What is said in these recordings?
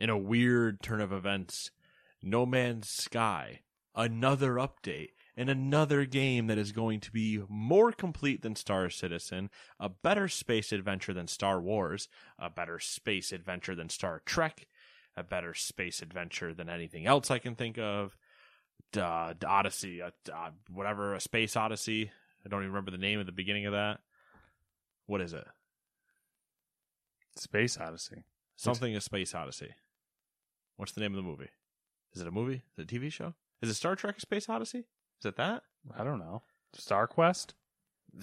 In a weird turn of events, No Man's Sky, another update, and another game that is going to be more complete than Star Citizen, a better space adventure than Star Wars, a better space adventure than Star Trek, a better space adventure than anything else I can think of. Uh, Odyssey, uh, uh, whatever, a space Odyssey. I don't even remember the name at the beginning of that. What is it? Space Odyssey. Something a space Odyssey. What's the name of the movie? Is it a movie? Is it a TV show? Is it Star Trek: Space Odyssey? Is it that? I don't know. Star Quest?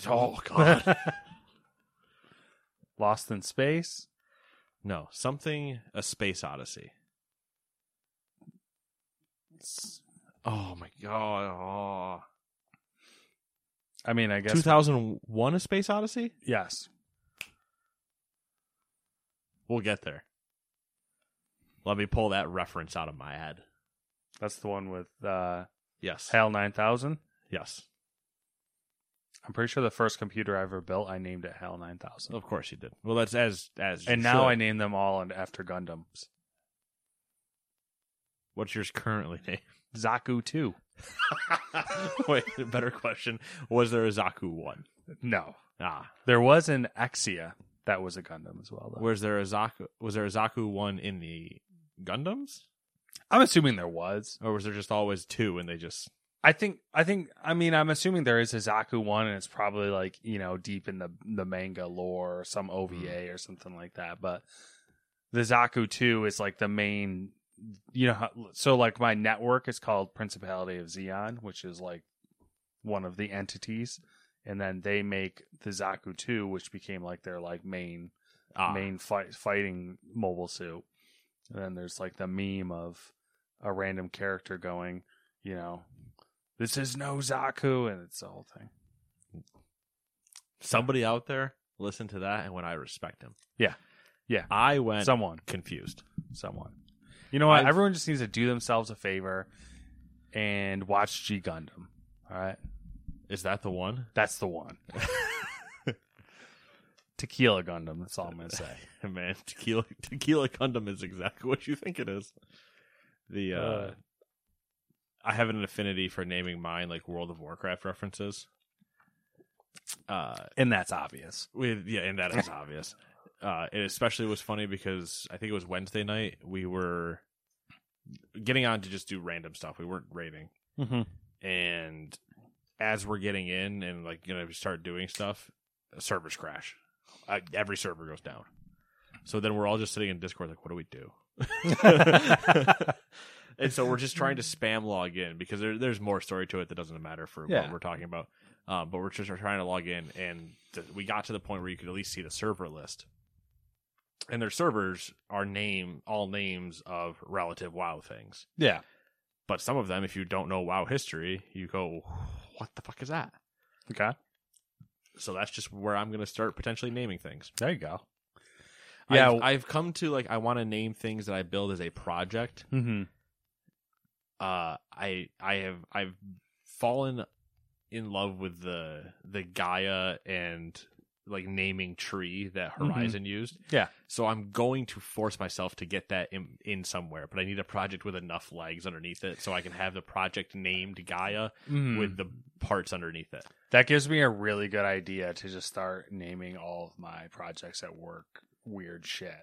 Oh God, Lost in Space? no, something a space Odyssey. Oh my God! Oh. I mean, I guess. 2001: A Space Odyssey. Yes. We'll get there. Let me pull that reference out of my head. That's the one with uh, Yes. HAL 9000. Yes. I'm pretty sure the first computer I ever built, I named it HAL 9000. Of course you did. Well, that's as as. and now should. I name them all after Gundams. What's yours currently named? Zaku 2. Wait, a better question. Was there a Zaku one? No. Ah, There was an Exia that was a Gundam as well. Though. was there a Zaku? Was there a Zaku one in the Gundams, I'm assuming there was. or was there just always two and they just? I think I think I mean I'm assuming there is a Zaku one and it's probably like, you know, deep in the the manga lore or some OVA or something like that, but the Zaku 2 is like the main you know so like my network is called Principality of Zeon, which is like one of the entities and then they make the Zaku 2 which became like their like main Ah, main fight, fighting mobile suit. And then there's like the meme of a random character going, you know, this is no Zaku, and it's the whole thing. somebody out there listen to that, and when I respect him, Yeah. Yeah. I went Someone. confused. Someone. You know what? I've- Everyone just needs to do themselves a favor and watch G Gundam. All right. Is that the one? That's the one. Tequila Gundam. That's all I'm to say. Man, tequila tequila Gundam is exactly what you think it is. The uh, Uh. I have an affinity for naming mine like World of Warcraft references. Uh, And that's obvious. with yeah, and that is obvious. Uh, it especially was funny because I think it was Wednesday night. We were getting on to just do random stuff. We weren't rating, Mm-hmm. and as we're getting in and like gonna start doing stuff, a servers crash. Uh, every server goes down. So then we're all just sitting in Discord like, what do we do? and so we're just trying to spam log in because there, there's more story to it that doesn't matter for Yeah. what we're talking about. Um, but we're just trying to log in, and th- we got to the point where you could at least see the server list. And their servers are name all names of relative WoW things. Yeah. But some of them, if you don't know WoW history, you go, "What the fuck is that?" Okay. So that's just where I'm going to start potentially naming things. There you go. Yeah. I've, I've come to like I want to name things that I build as a project. mm-hmm. Uh, I I have I've fallen in love with the the Gaia and like naming tree that Mhm. Horizon used. Yeah. So I'm going to force myself to get that in, in somewhere, but I need a project with enough legs underneath it so I can have the project named Gaia Mm-hmm. with the parts underneath it. That gives me a really good idea to just start naming all of my projects at work weird shit.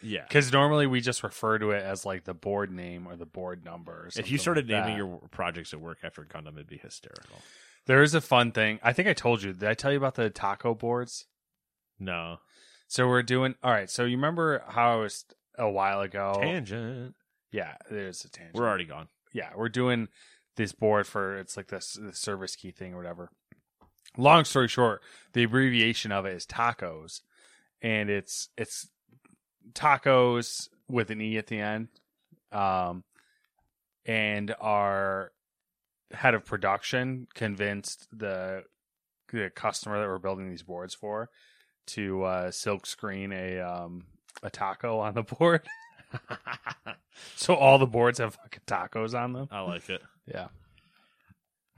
Yeah. Because normally we just refer to it as like the board name or the board number. If you started like naming that. your projects at work after Gundam, it'd be hysterical. There is a fun thing. I think I told you. Did I tell you about the taco boards? No. So we're doing. All right. So you remember how I was a while ago? Tangent. Yeah, there's a tangent. We're already gone. yeah, we're doing this board for it's like this the service key thing or whatever. Long story short, the abbreviation of it is tacos, and it's it's tacos with an e at the end. Um, and our head of production convinced the the customer that we're building these boards for to uh, silk screen a um a taco on the board. So all the boards have fucking tacos on them. I like it. Yeah.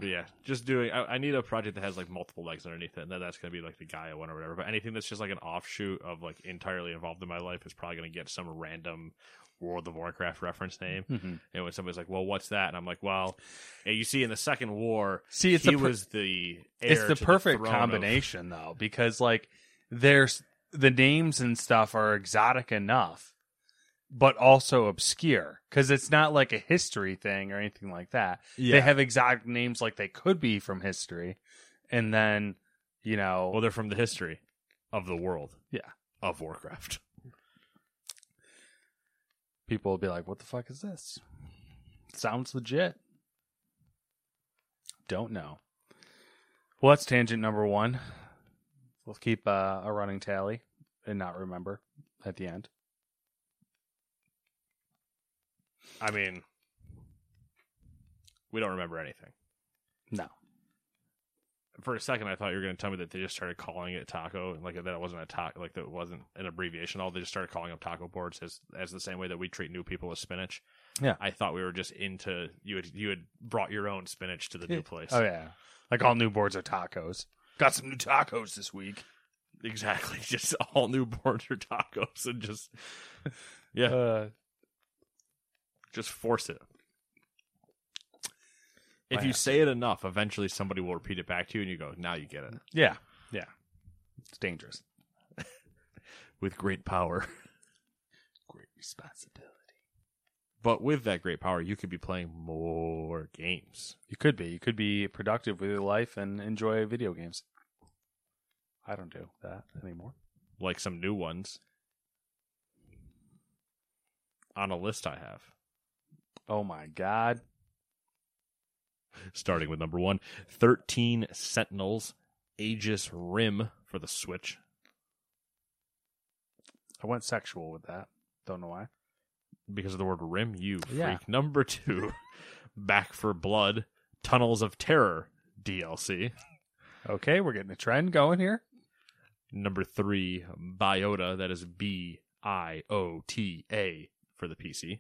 But yeah, just doing. I, I need a project that has like multiple legs underneath it, and then that's gonna be like the Gaia one or whatever. But anything that's just like an offshoot of like entirely involved in my life is probably gonna get some random World of Warcraft reference name. Mm-hmm. And when somebody's like, "Well, what's that?" and I'm like, "Well, you see in the Second War, See, it's he the per- was the it's the perfect of- combination though, because like there's the names and stuff are exotic enough, but also obscure because it's not like a history thing or anything like that. Yeah. They have exotic names like they could be from history, and then you know, well, they're from the history of the world. Yeah. of Warcraft. people will be like, "What the fuck is this?" Sounds legit. Don't know. Well, that's tangent number one. We'll keep uh, a running tally and not remember at the end. I mean, we don't remember anything. No. For a second, I thought you were going to tell me that they just started calling it taco, like that it wasn't a taco, like that it wasn't an abbreviation. All they just started calling them taco boards as as the same way that we treat new people with spinach. Yeah. I thought we were just into you had you had brought your own spinach to the new place. Oh yeah, like all new boards are tacos. Got some new tacos this week. exactly. Just all new boards are tacos, and just yeah, Uh, just force it. If you say it enough, eventually somebody will repeat it back to you, and you go, "Now you get it." yeah, yeah. It's dangerous. With great power. Great responsibility. But with that great power, you could be playing more games. You could be. You could be productive with your life and enjoy video games. I don't do that anymore. like some new ones on a list I have. Oh my god. Starting with number one 13 Sentinels Aegis Rim for the Switch. I went sexual with that. Don't know why. Because of the word rim, you freak. Yeah. Number two Back 4 Blood Tunnels of Terror DLC. Okay, we're getting a trend going here. Number three Biota, that is B I O T A for the PC.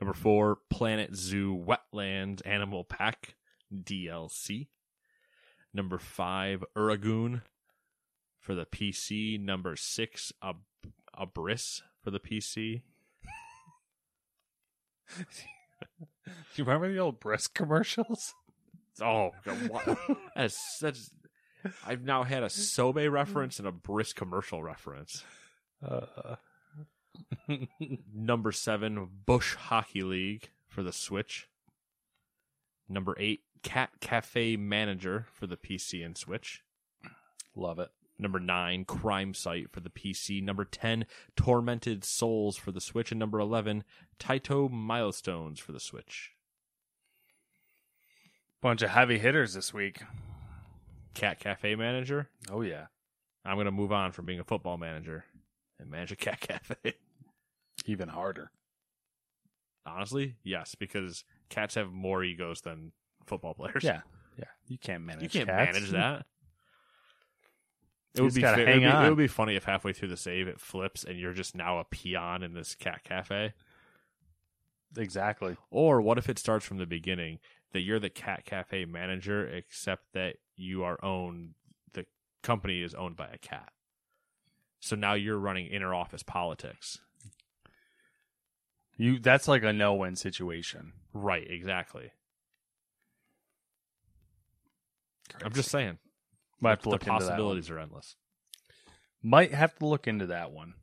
Number four, Planet Zoo Wetlands Animal Pack DLC. Number five, Uragun for the PC. Number six, Ab- Abyss for the PC. Do you remember the old brisk commercials? Oh, God, what? that's, that's, I've now had a Sobe reference and a Brisk commercial reference. Uh, Number seven, Bush Hockey League for the Switch. Number eight, Cat Cafe Manager for the PC and Switch. love it. Number nine, Crime Sight for the PC. Number 10, Tormented Souls for the Switch. And number 11, Taito Milestones for the Switch. Bunch of heavy hitters this week. Cat Cafe Manager. Oh yeah. I'm going to move on from being a football manager and manage a cat cafe. Even harder. Honestly, yes, because cats have more egos than football players. Yeah. Yeah. You can't manage You can't cats. manage that. It would be, fa- it would be it would be funny if halfway through the save it flips and you're just now a peon in this cat cafe. exactly. Or what if it starts from the beginning that you're the cat cafe manager, except that you are owned the company is owned by a cat. So now you're running inner office politics. You that's like a no win situation. Right, exactly. I'm just saying. Might have to the look into that one. possibilities are endless. Might have to look into that one.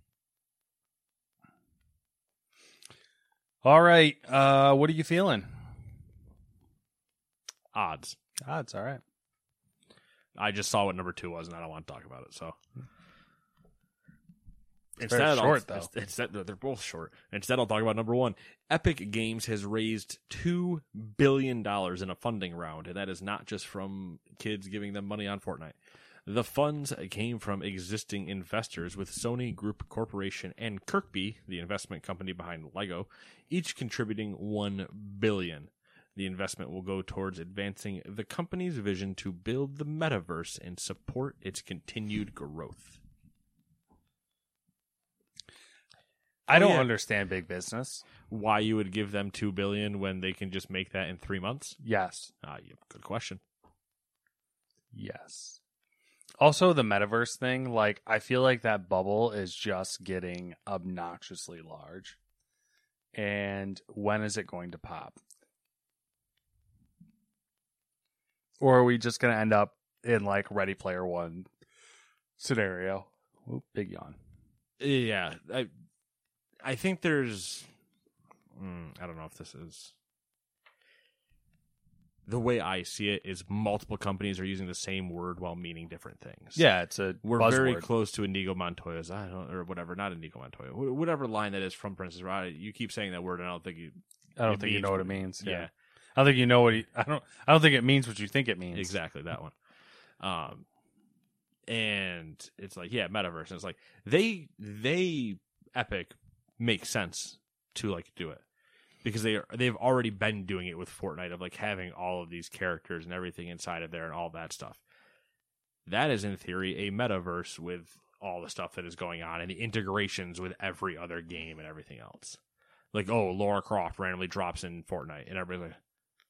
All right. Uh, what are you feeling? Odds. Odds. All right. I just saw what number two was, and I don't want to talk about it. So Very short, I'll, though. Instead, they're both short. Instead, I'll talk about number one. Epic Games has raised two billion dollars in a funding round, and that is not just from kids giving them money on Fortnite. The funds came from existing investors, with Sony Group Corporation and KIRKBI, the investment company behind Lego, each contributing one billion. The investment will go towards advancing the company's vision to build the metaverse and support its continued growth. I don't Oh, yeah. understand big business. Why you would give them two billion when they can just make that in three months? Yes. Ah, yeah, good question. Yes. Also, the metaverse thing, like, I feel like that bubble is just getting obnoxiously large. And when is it going to pop? Or are we just going to end up in, like, Ready Player One scenario? Oop, big yawn. Yeah, I, I think there's, mm, I don't know if this is the way I see it is multiple companies are using the same word while meaning different things. Yeah, it's a We're buzzword. very close to Inigo Montoya's, I don't, or whatever, not Inigo Montoya, whatever line that is from Princess Bride. You keep saying that word, and I don't think you. I don't think you know what it means. Yeah. yeah. I don't think you know what he, I don't I don't think it means what you think it means. Exactly that one. Um, and it's like yeah, metaverse. And it's like they they Epic makes sense to like do it because they are, they've already been doing it with Fortnite of like having all of these characters and everything inside of there and all that stuff. That is in theory a metaverse with all the stuff that is going on and the integrations with every other game and everything else. Like oh, Lara Croft randomly drops in Fortnite and everybody's like,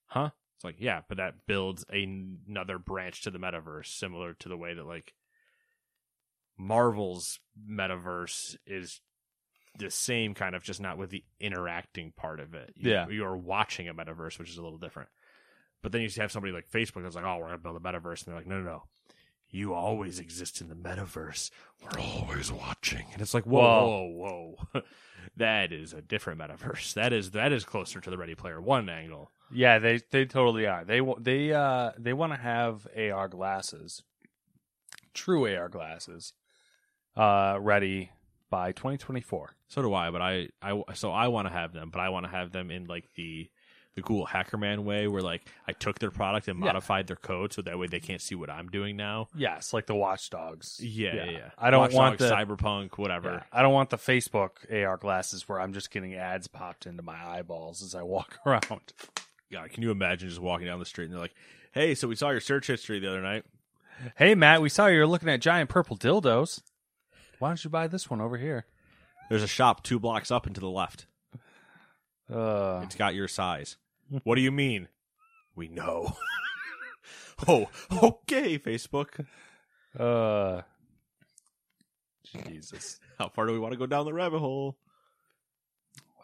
huh? It's like, yeah, but that builds another branch to the metaverse, similar to the way that like Marvel's metaverse is the same kind of, just not with the interacting part of it. You, Yeah. you're watching a metaverse, which is a little different. But then you have somebody like Facebook that's like, oh, we're gonna build a metaverse, and they're like, no, no, no. You always exist in the metaverse. We're always watching, and it's like, whoa, Whoa. whoa, that is a different metaverse. That is that is closer to the Ready Player One angle. Yeah, they they totally are. They they uh they want to have AR glasses, true AR glasses, uh, ready by 2024. So do I, but I, I so I want to have them, but I want to have them in like the the cool Hackerman way, where like I took their product and Yeah. modified their code, so that way they can't see what I'm doing now. Yes, like the Watchdogs. Yeah, yeah. yeah. I don't Watch want Dogs, the cyberpunk, whatever. yeah, I don't want the Facebook AR glasses where I'm just getting ads popped into my eyeballs as I walk around. God, can you imagine just walking down the street and they're like, "Hey, so we saw your search history the other night." Hey Matt, we saw you were looking at giant purple dildos. Why don't you buy this one over here? There's a shop two blocks up and to the left. Uh, It's got your size. what do you mean? We know. oh, okay, Facebook. uh, Jesus. How far do we want to go down the rabbit hole?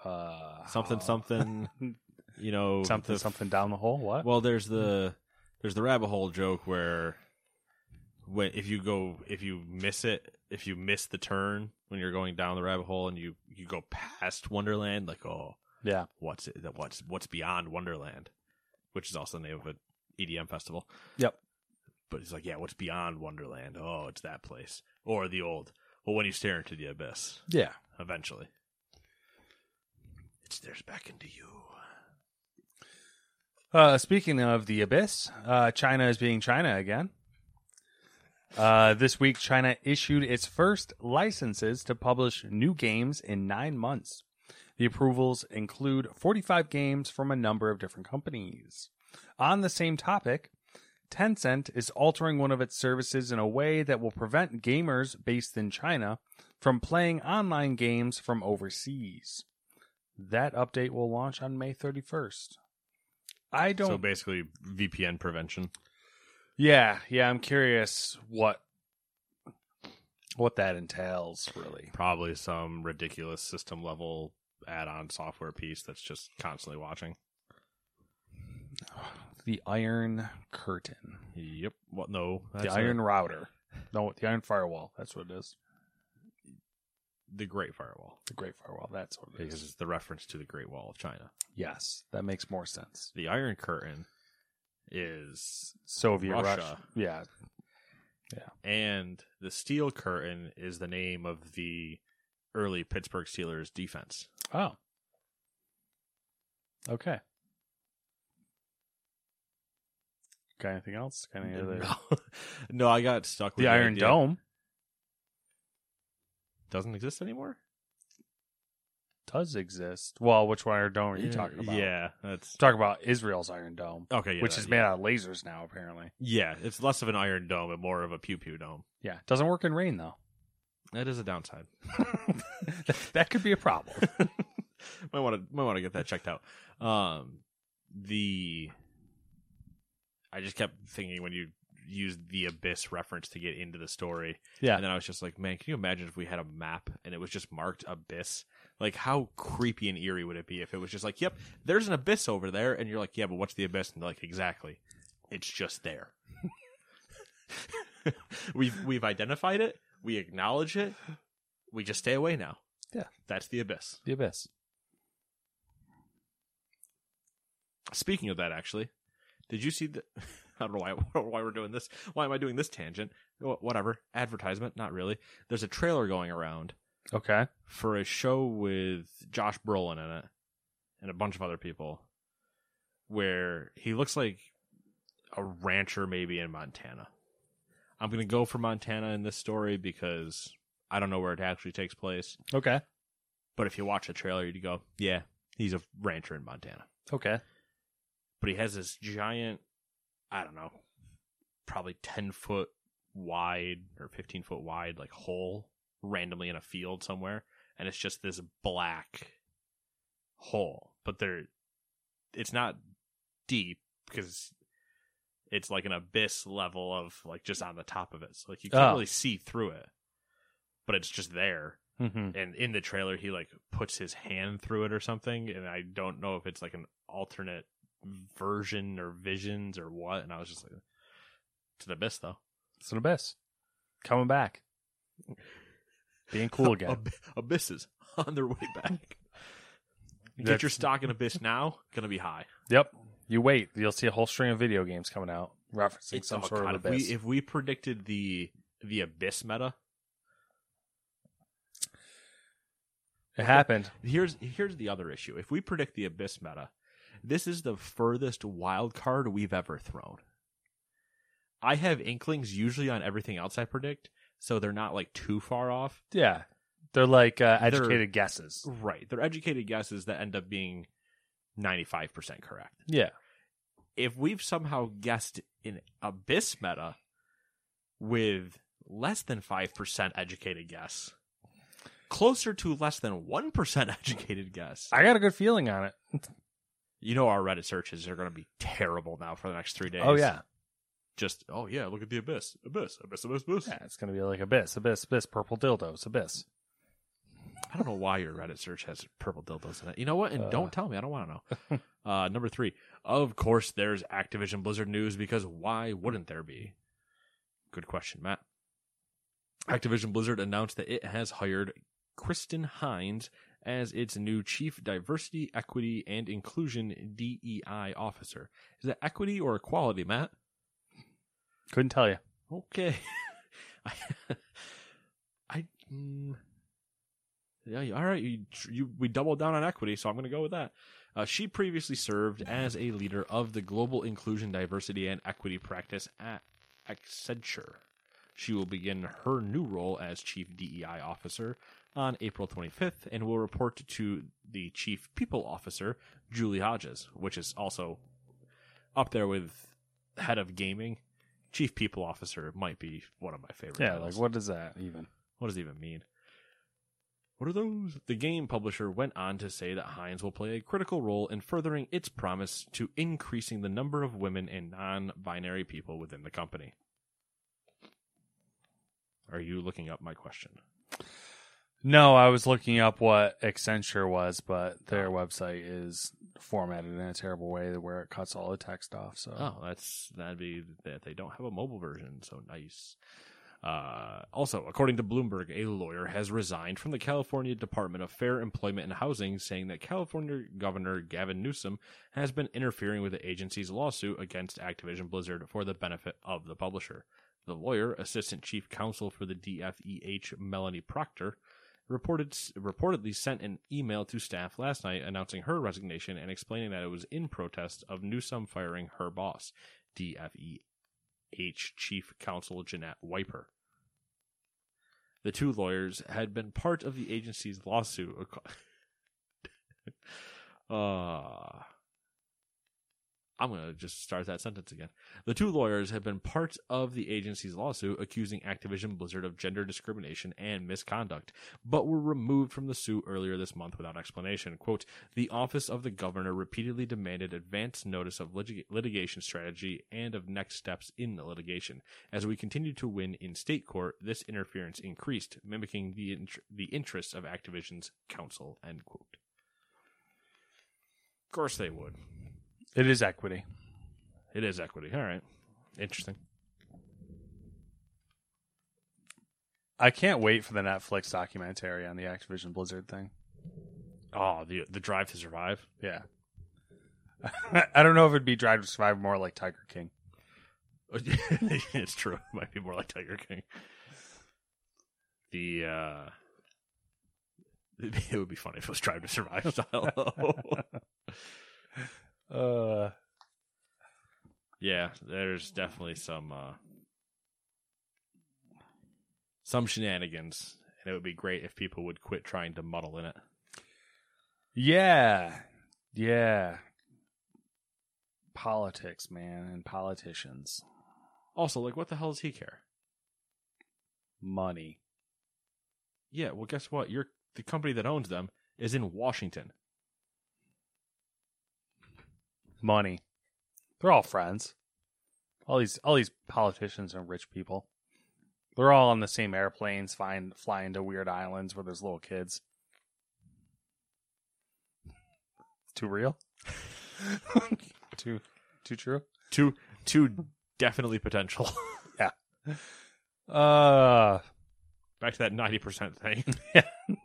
Uh, Something, something. You know, something, the something down the hole. What? Well, there's the there's the rabbit hole joke where when if you go if you miss it if you miss the turn when you're going down the rabbit hole and you you go past Wonderland like oh yeah. what's it what's what's beyond Wonderland which is also the name of an EDM festival. Yep. But it's like yeah what's beyond Wonderland oh it's that place or the old well when you stare into the abyss Yeah. eventually it stares back into you. Uh, speaking of the abyss, uh, China is being China again. Uh, this week, China issued its first licenses to publish new games in nine months. The approvals include 45 games from a number of different companies. On the same topic, Tencent is altering one of its services in a way that will prevent gamers based in China from playing online games from overseas. That update will launch on May 31st. I don't So basically VPN prevention. Yeah, yeah, I'm curious what what that entails really. probably some ridiculous system level add-on software piece that's just constantly watching. The Iron Curtain. Yep. What? No. the Iron a- Router. No, the Iron Firewall. That's what it is. the Great Firewall The Great Firewall. That's what it because is. it's the reference to the Great Wall of China. Yes, that makes more sense. The Iron Curtain is Soviet Russia. Russia. Yeah. and the Steel Curtain is the name of the early Pittsburgh Steelers defense. Oh. Okay. Got anything else? Got any other? No, no, I got stuck with The Iron idea. Dome doesn't exist anymore. Does exist. Well, which Iron Dome are you Yeah, talking about? Yeah, that's Talk about Israel's Iron Dome, okay. Yeah, which that- is yeah. made out of lasers now, apparently. Yeah, it's less of an iron dome and more of a pew pew dome. Yeah. Doesn't work in rain, though. That is a downside. that could be a problem. might want to might want to get that checked out. Um, the I just kept thinking when you used the abyss reference to get into the story, Yeah. and then I was just like, man, can you imagine if we had a map and it was just marked abyss? Like, how creepy and eerie would it be if it was just like, yep, there's an abyss over there, and you're like, yeah, but what's the abyss? And they're like, exactly, it's just there. we've we've identified it, we acknowledge it, we just stay away now. Yeah. that's the abyss. The Abyss. Speaking of that, actually, did you see the? I don't know why why we're doing this. Why am I doing this tangent? Whatever. Advertisement, not really. There's a trailer going around Okay. for a show with Josh Brolin in it and a bunch of other people, where he looks like a rancher, maybe in Montana. I'm gonna go for Montana in this story because I don't know where it actually takes place. Okay. But if you watch the trailer, you'd go, "Yeah, he's a rancher in Montana." Okay. but he has this giant, I don't know, probably 10 foot wide or 15 foot wide, like hole randomly in a field somewhere. And it's just this black hole. But there, it's not deep because it's like an abyss level of like just on the top of it. So like you can't Oh. really see through it, but it's just there Mm-hmm. and in the trailer he like puts his hand through it or something and i don't know if it's like an alternate version or visions or what and i was just like it's an abyss though It's an Abyss. Coming back. Being cool again. Ab- abysses on their way back get your stock in abyss now gonna be high Yep. You wait. You'll see a whole string of video games coming out referencing some oh, sort God, of if we abyss. if we predicted the the abyss meta it happened. here's here's the other issue if we predict the abyss meta this is the furthest wild card we've ever thrown i have inklings usually on everything else i predict so they're not like too far off Yeah. They're like uh, They're- educated guesses. right they're educated guesses that end up being 95% correct Yeah. if we've somehow guessed an abyss meta with less than 5% educated guess closer to less than 1% educated guess I got a good feeling on it. You know our Reddit searches are going to be terrible now for the next three days. Oh, yeah. Just oh yeah, look at the abyss, abyss, abyss, abyss, abyss. Yeah, it's going to be like Abyss, Abyss, Abyss, Purple Dildos, Abyss. I don't know why your Reddit search has purple dildos in it. You know what? And Uh. don't tell me. I don't want to know. uh, number three. Of course, there's Activision Blizzard news because why wouldn't there be? Good question, Matt. Activision Blizzard announced that it has hired Kristen Hines as its new Chief Diversity, Equity, and Inclusion DEI officer. Is that equity or equality, Matt? Couldn't tell you. Okay. I, I mm, yeah, all right. You, you we doubled down on equity, so I'm going to go with that. Uh, she previously served as a leader of the Global Inclusion, Diversity, and Equity practice at Accenture. She will begin her new role as Chief DEI Officer on April 25th and will report to the Chief People Officer, Julie Hodges, which is also up there with Head of Gaming. Chief People Officer might be one of my favorite. Yeah, titles. like what is that even? What does it even mean? What are those? The game publisher went on to say that Hines will play a critical role in furthering its promise to increasing the number of women and non binary people within the company. Are you looking up my question? No, I was looking up what Accenture was, but their website is formatted in a terrible way where it cuts all the text off. So Oh, that's that'd be that they don't have a mobile version, so nice. Uh, also, according to Bloomberg, a lawyer has resigned from the California Department of Fair Employment and Housing, saying that California Governor Gavin Newsom has been interfering with the agency's lawsuit against Activision Blizzard for the benefit of the publisher. The lawyer, Assistant Chief Counsel for the DFEH, Melanie Proctor, reported reportedly sent an email to staff last night announcing her resignation and explaining that it was in protest of Newsom firing her boss, DFEH Chief Counsel Janette Wipper. The two lawyers had been part of the agency's lawsuit. uh, I'm going to just start that sentence again. The two lawyers have been part of the agency's lawsuit accusing Activision Blizzard of gender discrimination and misconduct, but were removed from the suit earlier this month without explanation. Quote, the office of the governor repeatedly demanded advance notice of lit- litigation strategy and of next steps in the litigation. As we continued to win in state court, this interference increased, mimicking the, int- the interests of Activision's counsel, end quote. Of course they would. It is equity. It is equity. All right. Interesting. I can't wait for the Netflix documentary on the Activision Blizzard thing. Oh, the the drive to survive. Yeah. I don't know if it'd be Drive to Survive more like Tiger King. it's true. It might be more like Tiger King. The uh it would be funny if it was Drive to Survive style. Uh, yeah, there's definitely some uh some shenanigans, and it would be great if people would quit trying to muddle in it. yeah, yeah. Politics, man, and politicians, Also, like, what the hell does he care? money. Yeah, well, guess what? You're the company that owns them is in Washington. Money. They're all friends. All these all these politicians and rich people. They're all on the same airplanes, flying flying to weird islands where there's little kids. Too real? too too true? Two, two definitely potential. Yeah. Uh Back to that ninety percent thing.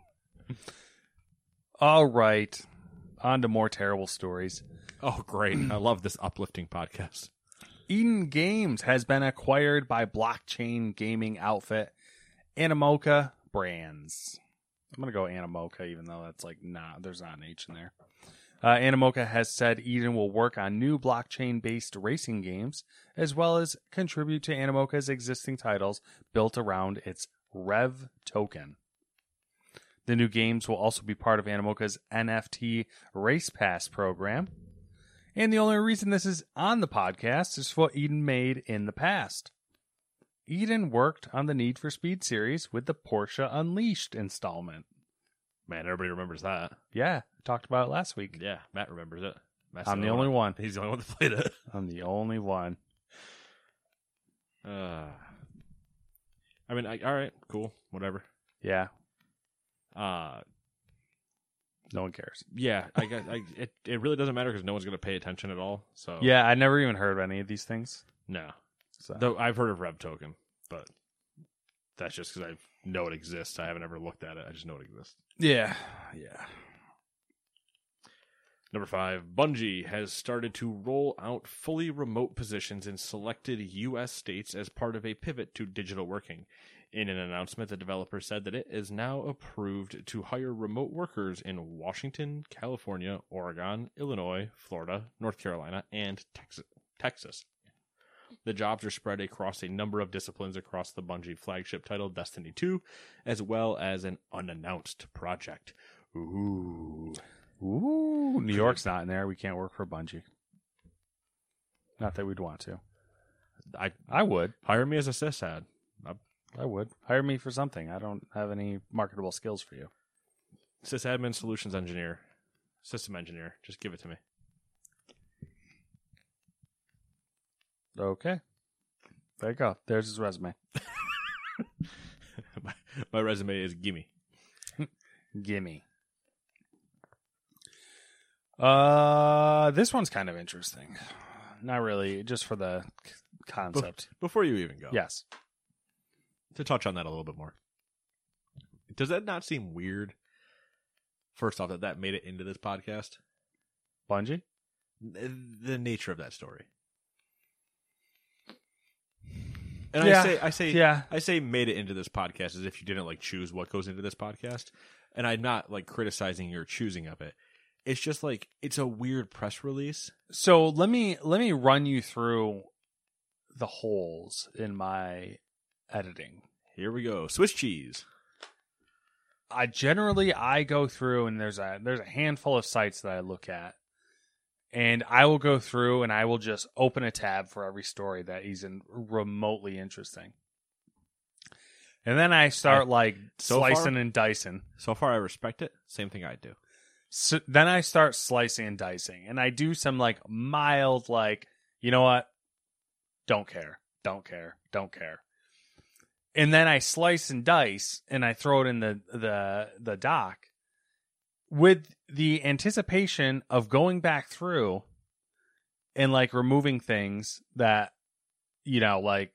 all right. On to more terrible stories. Oh, great! I love this uplifting podcast. Eden Games has been acquired by blockchain gaming outfit Animoca Brands. I'm gonna go Animoca, even though that's like not there's not an H in there. Uh, Animoca has said Eden will work on new blockchain-based racing games, as well as contribute to Animoca's existing titles built around its REVV token. The new games will also be part of Animoca's NFT Race Pass program. And the only reason this is on the podcast is what Eden made in the past. Eden worked on the Need for Speed series with the Porsche Unleashed installment. Man, everybody remembers that. Yeah, talked about it last week. Yeah, Matt remembers it. Matt's I'm the only one. He's the only one that played it. I'm the only one. Uh, I mean, I, all right, cool, whatever. Yeah, Uh, no one cares. yeah, I guess I, it it really doesn't matter because no one's gonna pay attention at all. So Yeah, I never even heard of any of these things. no. So Though I've heard of REVV Token, but that's just because I know it exists. I haven't ever looked at it. I just know it exists. yeah, yeah. Number five, Bungie has started to roll out fully remote positions in selected U.S. states as part of a pivot to digital working. In an announcement, the developer said that it is now approved to hire remote workers in Washington, California, Oregon, Illinois, Florida, North Carolina, and Texas. Texas. The jobs are spread across a number of disciplines across the Bungie flagship title Destiny 2, as well as an unannounced project. Ooh. Ooh, New York's not in there. We can't work for Bungie. Not that we'd want to. I I would. hire me as a sysad. I would. Hire me for something. I don't have any marketable skills for you. sysadmin solutions engineer, system engineer. Just give it to me. Okay. There you go. There's his resume. my, my resume is gimme. Gimme. Uh, this one's kind of interesting. Not really, just for the c- concept. Before you even go, Yes. To touch on that a little bit more. Does that not seem weird? First off, that that made it into this podcast. Bungie. The nature of that story. And Yeah. I say, I say, Yeah. I say, made it into this podcast as if you didn't like choose what goes into this podcast, and I'm not like criticizing your choosing of it. It's just like it's a weird press release. So let me let me run you through the holes in my editing. Here we go, Swiss cheese. I generally I go through and there's a there's a handful of sites that I look at. And I will go through and I will just open a tab for every story that is in remotely interesting. And then I start I- like so far- slicing and dicing. So far, I respect it. Same thing I do. So then I start slicing and dicing, and I do some like mild, like you know what? Don't care, don't care, don't care. And then I slice and dice, and I throw it in the the the dock with the anticipation of going back through and like removing things that you know like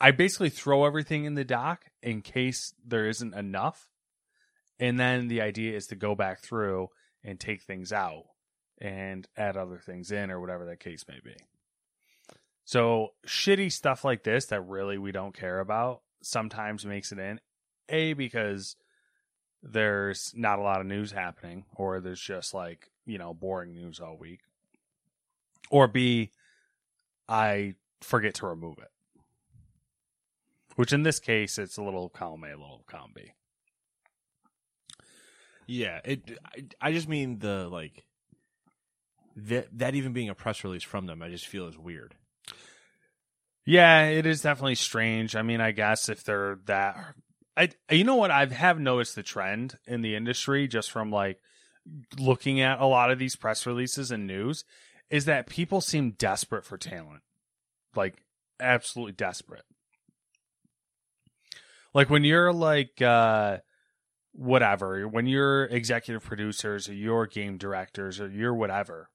I basically throw everything in the dock in case there isn't enough and then the idea is to go back through and take things out and add other things in or whatever that case may be. So shitty stuff like this that really we don't care about sometimes makes it in. A because there's not a lot of news happening or there's just like, you know, boring news all week. Or B I forget to remove it. Which in this case it's a little column A, a little column B. Yeah, it. I, I just mean the like that that even being a press release from them, I just feel is weird. Yeah, it is definitely strange. I mean, I guess if they're that, I you know what I have have noticed the trend in the industry just from like looking at a lot of these press releases and news is that people seem desperate for talent, like absolutely desperate. Like when you're like uh whatever, when you're executive producers or your game directors or your whatever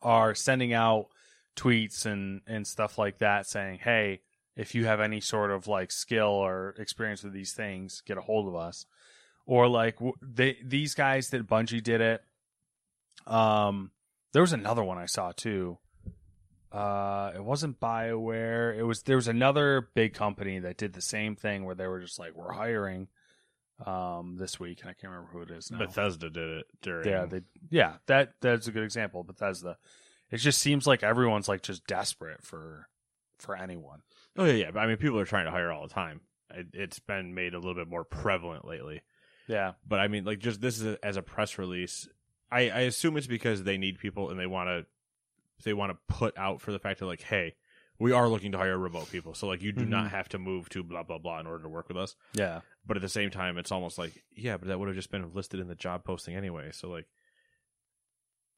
are sending out tweets and and stuff like that saying, "Hey, if you have any sort of like skill or experience with these things, get a hold of us." Or like they these guys that Bungie did it. Um, there was another one I saw too. Uh, it wasn't Bioware. It was there was another big company that did the same thing where they were just like, "We're hiring." Um, this week, and I can't remember who it is now. Bethesda did it during. Yeah, they yeah, that that's a good example. Bethesda. It just seems like everyone's like just desperate for for anyone. oh yeah, yeah. But I mean, people are trying to hire all the time. It, it's been made a little bit more prevalent lately. Yeah. But I mean, like, just this is a, as a press release. I, I assume it's because they need people and they want to they want to put out for the fact that like, hey, we are looking to hire remote people, so like, you do Mhm. not have to move to blah blah blah in order to work with us. Yeah. But at the same time, it's almost like, yeah, but that would have just been listed in the job posting anyway. So like,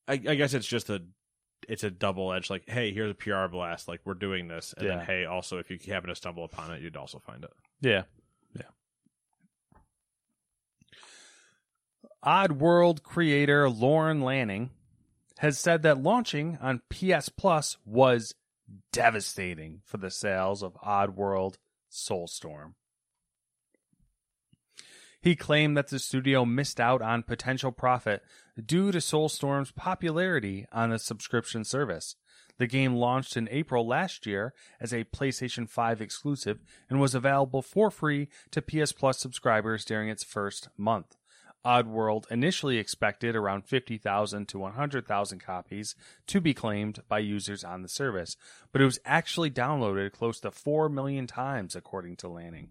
I, I guess it's just a, it's a double edged. Like, hey, here's a PR blast. Like, we're doing this, and Yeah. then hey, also if you happen to stumble upon it, you'd also find it. Yeah. Yeah. Oddworld creator Lorne Lanning has said that launching on PS Plus was devastating for the sales of Oddworld Soulstorm. He claimed that the studio missed out on potential profit due to Soulstorm's popularity on the subscription service. The game launched in April last year as a PlayStation 5 exclusive and was available for free to PS Plus subscribers during its first month. Oddworld initially expected around 50,000 to 100,000 copies to be claimed by users on the service, but it was actually downloaded close to 4 million times, according to Lanning.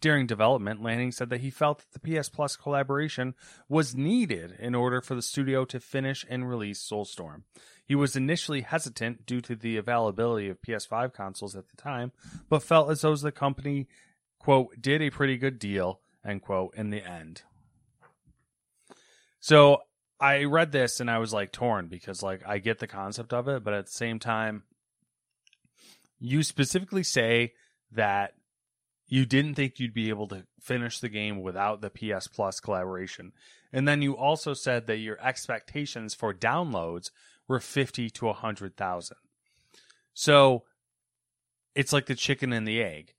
During development, Lanning said that he felt that the PS Plus collaboration was needed in order for the studio to finish and release Soulstorm. He was initially hesitant due to the availability of PS5 consoles at the time, but felt as though the company, quote, did a pretty good deal, end quote, in the end. So I read this and I was like torn because like I get the concept of it, but at the same time, you specifically say that you didn't think you'd be able to finish the game without the PS Plus collaboration. And then you also said that your expectations for downloads were 50 to 100,000. So it's like the chicken and the egg.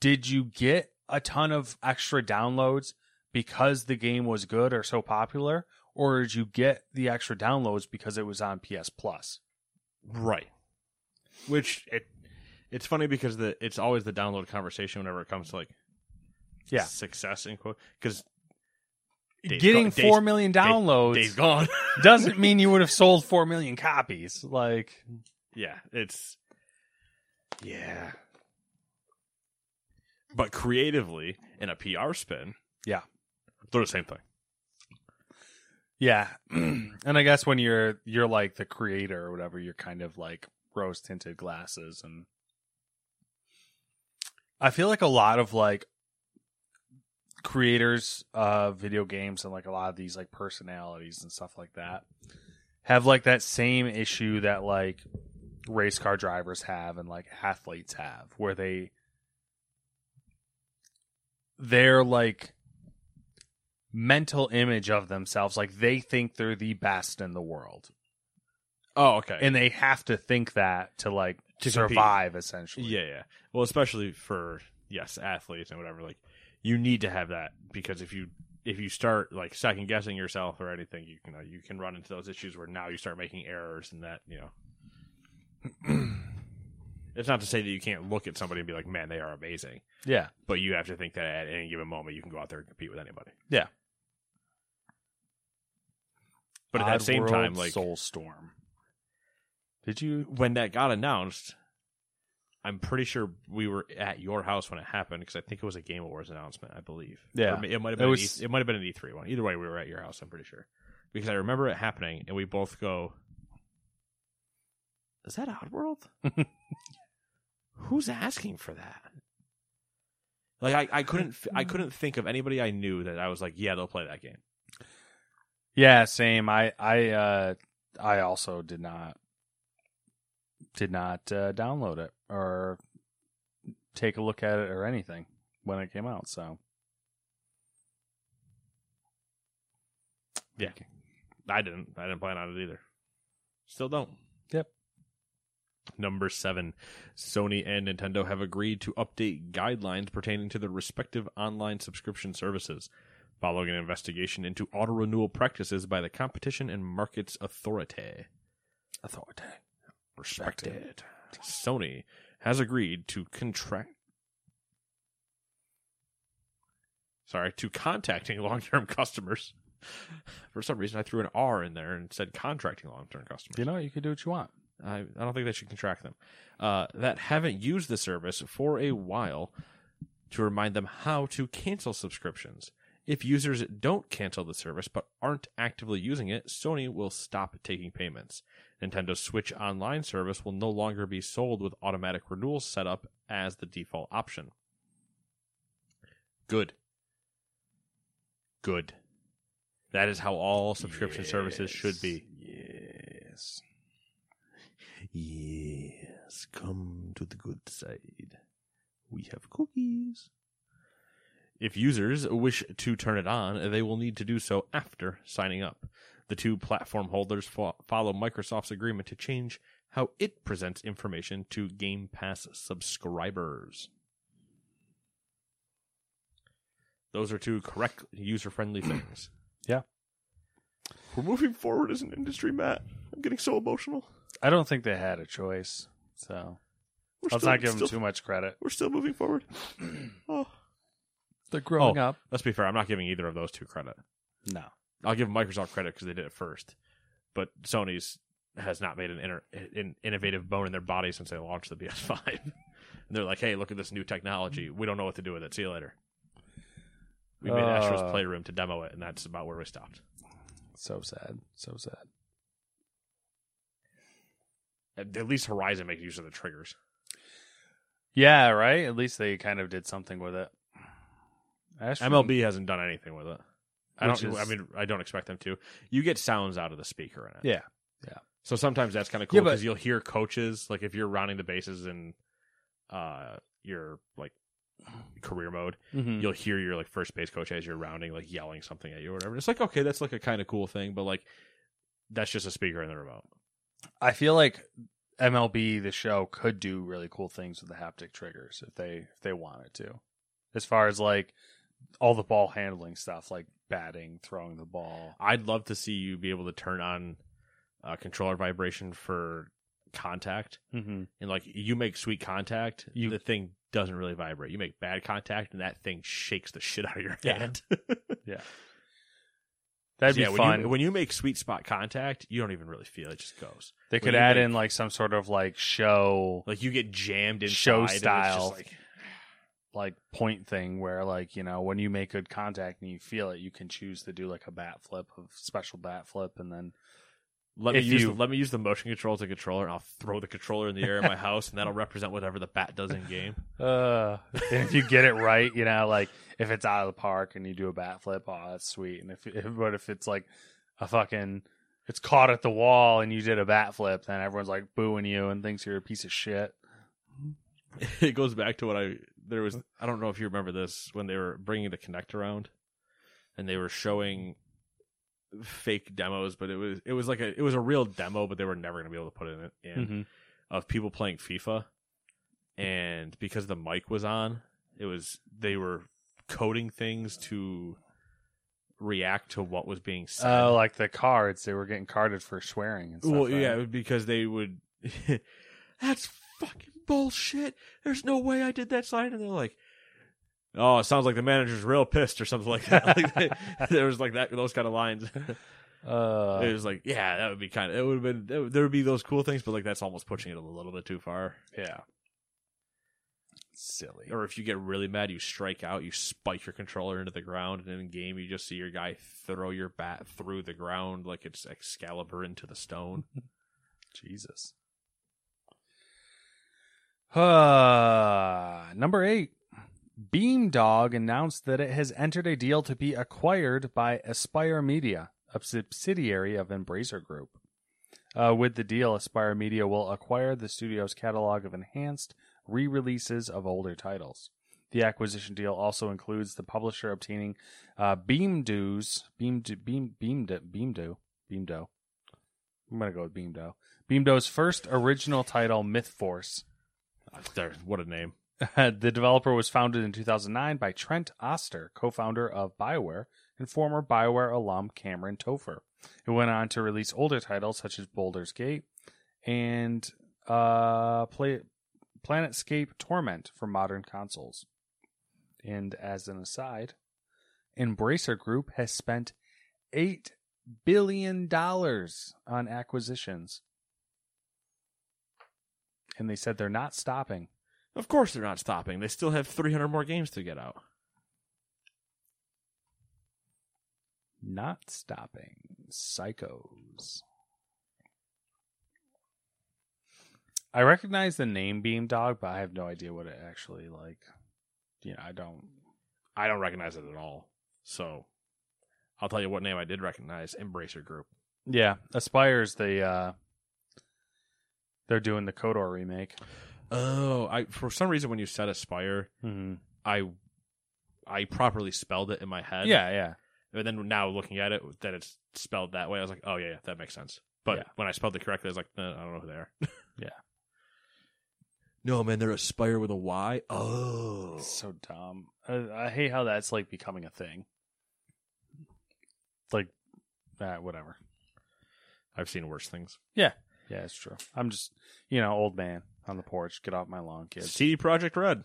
did you get a ton of extra downloads because the game was good or so popular, or did you get the extra downloads because it was on PS Plus? Right. Which it it's funny because the it's always the download conversation whenever it comes to like Yeah. success in quote because Getting Gone- four million downloads gone. doesn't mean you would have sold four million copies. Like, yeah, it's yeah. But creatively in a PR spin, Yeah. they're the same thing. yeah, and I guess when you're you're like the creator or whatever, you're kind of like rose tinted glasses, and I feel like a lot of like creators of video games and like a lot of these like personalities and stuff like that have like that same issue that like race car drivers have and like athletes have where they their like mental image of themselves like they think they're the best in the world Oh, okay. and they have to think that to like To compete. survive essentially Yeah, yeah. Well, especially for yes, athletes and whatever. Like, you need to have that because if you if you start like second guessing yourself or anything, you can uh, you can run into those issues where now you start making errors and that you know. it's not to say that you can't look at somebody and be like, "Man, they are amazing," yeah but you have to think that at any given moment you can go out there and compete with anybody. Yeah. But at that same time, like Soulstorm. Did you? when that got announced, I'm pretty sure we were at your house when it happened because I think it was a Game Awards announcement, I believe. Yeah. Or it might have It been. was- an E- it might have been an E3 one. Either way, we were at your house. I'm pretty sure because I remember it happening, and we both go, "Is that Oddworld? Who's asking for that?" Like I, I couldn't, I couldn't think of anybody I knew that I was like, "Yeah, they'll play that game." Yeah, same. I I uh I also did not did not uh, download it or take a look at it or anything when it came out. So Yeah, I didn't. I didn't plan on it either. Still don't. Yep. Number seven, Sony and Nintendo have agreed to update guidelines pertaining to their respective online subscription services, following an investigation into auto renewal practices by the Competition and Markets Authority. authority. Respected. Sony has agreed to contract. Sorry, to contacting long-term customers. For some reason, I threw an R in there and said contracting long-term customers. You know, you can do what you want. I, I don't think they should contract them. Uh, that haven't used the service for a while to remind them how to cancel subscriptions. If users don't cancel the service but aren't actively using it, Sony will stop taking payments. Nintendo's Switch Online service will no longer be sold with automatic renewals set up as the default option. Good. Good. That is how all subscription services should be. Yes. Yes, come to the good side. We have cookies. If users wish to turn it on, they will need to do so after signing up. The two platform holders fo- follow Microsoft's agreement to change how it presents information to Game Pass subscribers. Those are two correct user friendly things. Yeah. We're moving forward as an industry, Matt. I'm getting so emotional. I don't think they had a choice. So We're let's still- not give them too much credit. We're still moving forward. oh. They're growing Oh. up. Let's be fair. I'm not giving either of those two credit. No. I'll give Microsoft credit because they did it first, but Sony's has not made an, inter- an innovative bone in their body since they launched the PS5. and they're like, "Hey, look at this new technology. We don't know what to do with it. See you later." We made Astro's Uh. Playroom to demo it, and that's about where we stopped. So sad. So sad. At at least Horizon makes use of the triggers. Yeah, right? At least they kind of did something with it. Astro- MLB hasn't done anything with it. I don't. is- I mean, I don't expect them to. You get sounds out of the speaker in it. Yeah. Yeah. So sometimes that's kind of cool Yeah, because you'll hear coaches like if you're rounding the bases in uh your like career mode, Mhm. you'll hear your like first base coach as you're rounding like yelling something at you or whatever. It's like okay, that's like a kind of cool thing, but like that's just a speaker in the remote. I feel like MLB the show could do really cool things with the haptic triggers if they if they wanted to. As far as like all the ball handling stuff, like batting, throwing the ball. I'd love to see you be able to turn on uh, controller vibration for contact, Mm-hmm. and like you make sweet contact, You- the thing doesn't really vibrate. You make bad contact, and that thing shakes the shit out of your Yeah. hand. Yeah. That'd be yeah, when fun. you, when you make sweet spot contact, you don't even really feel it; it just goes. they when could add make- in like some sort of like show Like you get jammed in Show style. Like, like point thing where like you know when you make good contact and you feel it you can choose to do like a bat flip of special bat flip and then let me If use you- the, let me use the motion control as a controller, and I'll throw the controller in the air in my house, and that'll represent whatever the bat does in game. uh if you get it right you know like if it's out of the park and you do a bat flip oh that's sweet and if, if but if it's like a fucking it's caught at the wall and you did a bat flip then everyone's like booing you and thinks you're a piece of shit it goes back to what I there was. I don't know if you remember this when they were bringing the Kinect around, and they were showing fake demos, but it was it was like a it was a real demo, but they were never going to be able to put it in, in Mhm. of people playing FIFA, and because the mic was on, it was they were coding things to react to what was being said. oh like the cards they were getting carded for swearing and stuff Well, right? yeah, because they would. That's fucking bullshit. There's no way I did that sign, and they're like, "Oh, it sounds like the manager's real pissed" or something like that. like they, there was like that, those kind of lines. uh it was like, yeah, that would be kind of. It would have been. Would- there would be those cool things, but like that's almost pushing it a little bit too far. yeah silly Or if you get really mad, you strike out, you spike your controller into the ground, and in game you just see your guy throw your bat through the ground like it's Excalibur into the stone. Jesus. Uh, number eight. Beamdog announced that it has entered a deal to be acquired by Aspyr Media, a subsidiary of Embracer Group. Uh, with the deal, Aspyr Media will acquire the studio's catalog of enhanced re releases of older titles. The acquisition deal also includes the publisher obtaining uh, Beamdo's Beamdo Beam Beamdo Beamdo. I'm gonna go with Beamdo. Beamdo's first original title, Myth Force. What a name! the developer was founded in 2009 by Trent Oster, co-founder of BioWare, and former BioWare alum Cameron Tofer, who went on to release older titles such as Baldur's Gate and uh, Play- Planescape Torment for modern consoles. And as an aside, Embracer Group has spent eight billion dollars on acquisitions, and they said they're not stopping. Of course they're not stopping. They still have 300 more games to get out. Not stopping. Psychos. I recognize the name Beamdog, but I have no idea what it actually like. You know, I don't. I don't recognize it at all. So I'll tell you what name I did recognize Embracer Group. Yeah, Aspyr's the. uh They're doing the KOTOR remake. Oh, I for some reason when you said Aspire, Mm-hmm. I I properly spelled it in my head. Yeah, yeah. And then now looking at it, that it's spelled that way, I was like, oh yeah, yeah that makes sense. But Yeah. when I spelled it correctly, I was like, no, I don't know who they are. Yeah. No, man, they're Aspire with a Y. Oh. So dumb. I, I hate how that's like becoming a thing. Like, uh, whatever. I've seen worse things. Yeah, it's true. I'm just, you know, old man on the porch. Get off my lawn, kids. CD Projekt Red,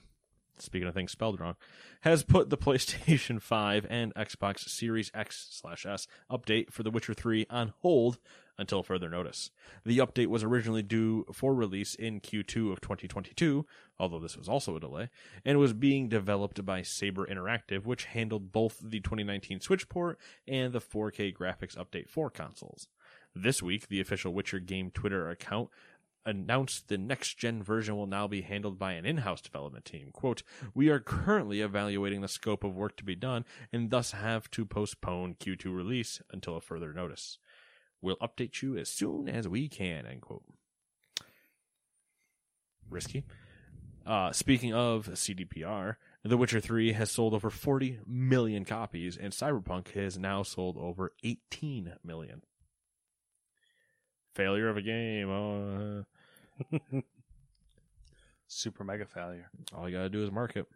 speaking of things spelled wrong, has put the PlayStation 5 and Xbox Series X slash S update for The Witcher 3 on hold until further notice. The update was originally due for release in Q2 of 2022, although this was also a delay, and was being developed by Saber Interactive, which handled both the 2019 Switch port and the 4K graphics update for consoles. This week, the official Witcher game Twitter account announced the next gen version will now be handled by an in-house development team. Quote, "We are currently evaluating the scope of work to be done and thus have to postpone Q2 release until a further notice. We'll update you as soon as we can." End quote. Risky. Uh, speaking of CDPR, The Witcher 3 has sold over 40 million copies, and Cyberpunk has now sold over 18 million. Failure of a game. Uh, Super mega failure. All you gotta do is mark it.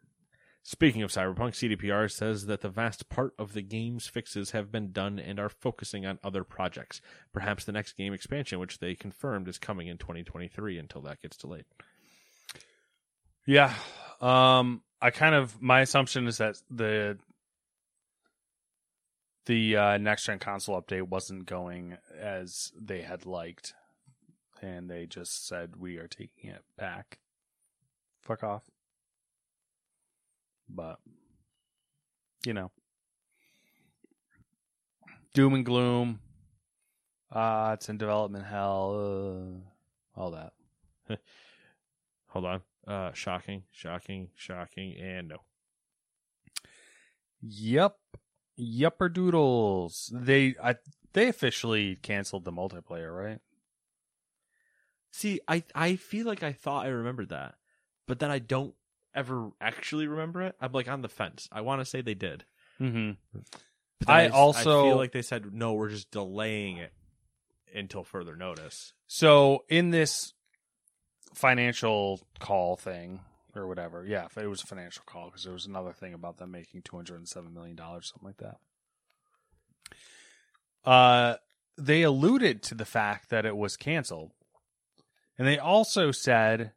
Speaking of Cyberpunk, CDPR says that the vast part of the game's fixes have been done and are focusing on other projects. Perhaps the next game expansion, which they confirmed is coming in 2023 until that gets delayed. Yeah. Um I kind of my assumption is that the the uh, next gen console update wasn't going as they had liked and they just said we are taking it back. Fuck off. But you know. Doom and gloom. Ah, it's in development hell. Uh, all that. Hold on. Uh, shocking, shocking, shocking, and no. Yep. Yupper doodles. They I they officially canceled the multiplayer, right? See, I I feel like I thought I remembered that, but then I don't ever actually remember it. I'm like on the fence. I want to say they did. Mm-hmm. I s- also- I feel like they said no. We're just delaying it until further notice. So in this financial call thing or whatever, yeah, it was a financial call because there was another thing about them making two hundred and seven million dollars, something like that. Uh, they alluded to the fact that it was canceled, and they also said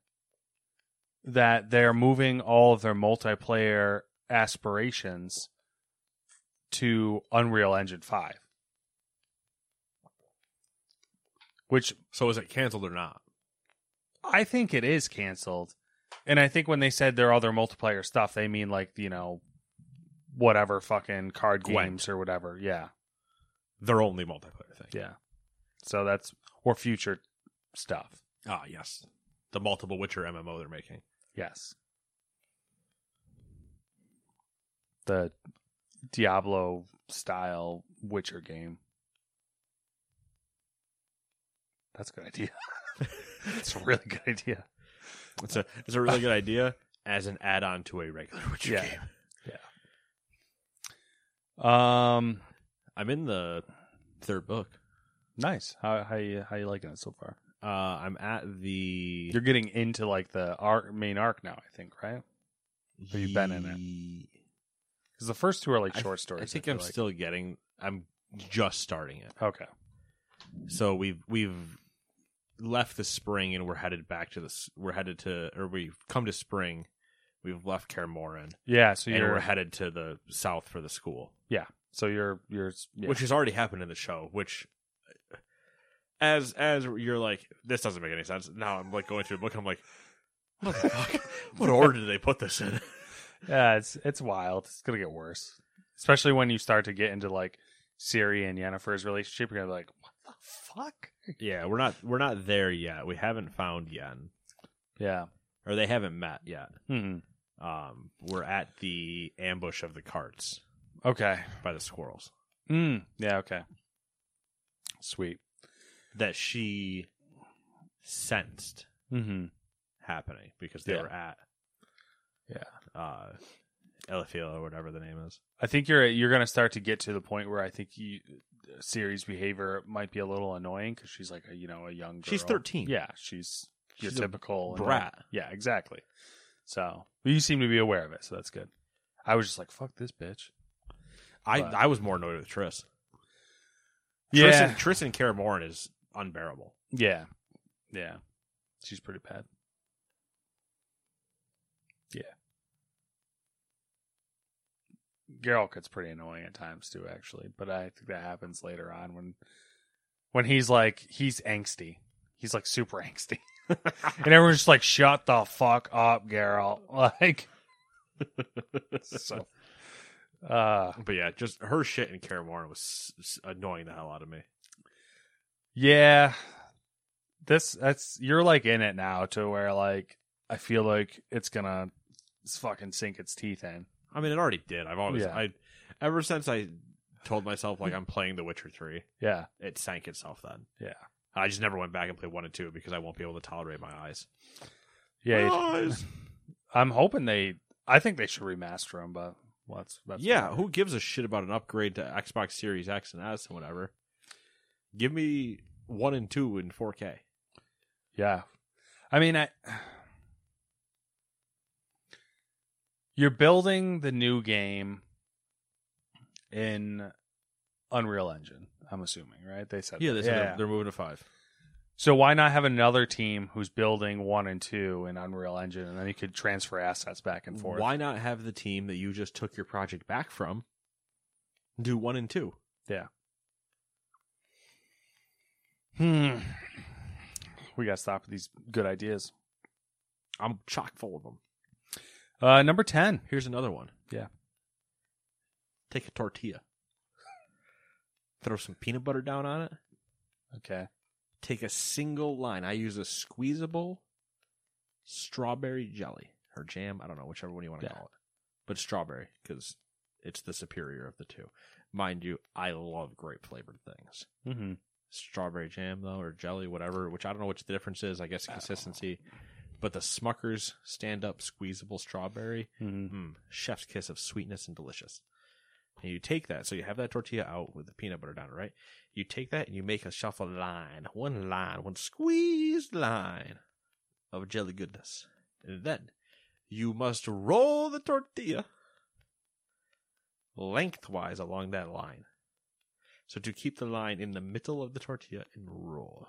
that they're moving all of their multiplayer aspirations to Unreal Engine Five. Which So is it canceled or not? I think it is canceled. And I think when they said their other multiplayer stuff, they mean like, you know, whatever fucking card Gwent. games or whatever. Yeah. Their only multiplayer thing. Yeah. So that's or future stuff. Ah, yes. The multiple Witcher MMO they're making. Yes. The Diablo style Witcher game. That's a good idea. That's a really good idea. It's a it's a really good idea as an add-on to a regular Witcher Yeah. game. Yeah. Um I'm in the third book. nice. How how you how you liking it so far? Uh, I'm at the. You're getting into like the arc, main arc now, I think, right? or you've been in it. Ye- Because the first two are like I- short stories. I think feel I'm like. still getting. I'm just starting it. okay. So we've we've left the spring and we're headed back to this. We're headed to, or we've come to spring. We've left Kaer Yeah, so and you're we're headed to the south for the school, yeah, so you're you're yeah. which has already happened in the show. Which, as as you're like, this doesn't make any sense. Now I'm like going through the book. and I'm like, what the fuck? what order did they put this in? yeah, it's it's wild. It's gonna get worse, especially when you start to get into like Ciri and Yennefer's relationship. You're gonna be like, fuck? yeah, we're not we're not there yet. We haven't found Yen, Yeah. or they haven't met yet. hmm Um, we're at the ambush of the carts Okay. by the squirrels Mm. Yeah. Okay. Sweet. that she sensed Mm-hmm. happening because they Yeah. were at Yeah. uh Eliphael or whatever the name is. I think you're you're gonna start to get to the point where I think you Ciri's behavior might be a little annoying because she's like a you know a young. Girl. She's 13. Yeah, she's your She's a typical annoying- brat. Yeah, exactly. So you seem to be aware of it, so that's good. I was just like, "Fuck this bitch." I But- I was more annoyed with Triss. Yeah, Triss and, Triss and is unbearable. yeah, yeah. She's pretty bad. Geralt gets pretty annoying at times too, actually. But I think that happens later on when when he's like he's angsty. He's like super angsty. and everyone's just like, shut the fuck up, Geralt. Like so uh But yeah, just her shit in Kaer was s- annoying the hell out of me. Yeah. This that's you're like in it now to where like I feel like it's gonna fucking sink its teeth in. I mean, it already did. I've always Yeah. I ever since I told myself like I'm playing The Witcher three, Yeah. it sank itself. Then Yeah. I just never went back and played one and two because I won't be able to tolerate my eyes. Yeah. My eyes. I'm hoping they I think they should remaster them, but well, that's that's yeah, who gives a shit about an upgrade to Xbox Series X and S and whatever? Give me one and two in 4K. Yeah. I mean, I you're building the new game in Unreal Engine. I'm assuming, right? They said Yeah, they said they're, they're moving to five. So why not have another team who's building one and two in Unreal Engine, and then you could transfer assets back and forth? Why not have the team that you just took your project back from do one and two? Yeah. Hmm. We got to stop with these good ideas. I'm chock full of them. Uh, number ten. Here's another one. Yeah. Take a tortilla, throw some peanut butter down on it. Okay. Take a single line. I use a squeezable strawberry jelly or jam. I don't know, whichever one you want to Yeah. call it, but strawberry because it's the superior of the two. Mind you, I love grape flavored things. Mm-hmm. strawberry jam though or jelly whatever which i don't know which the difference is i guess consistency but the smuckers stand up squeezable strawberry Mm-hmm. mm, chef's kiss of sweetness and delicious and you take that so you have that tortilla out with the peanut butter down it right you take that and you make a shuffle line one line one squeezed line of jelly goodness and then you must roll the tortilla lengthwise along that line so to keep the line in the middle of the tortilla and roll.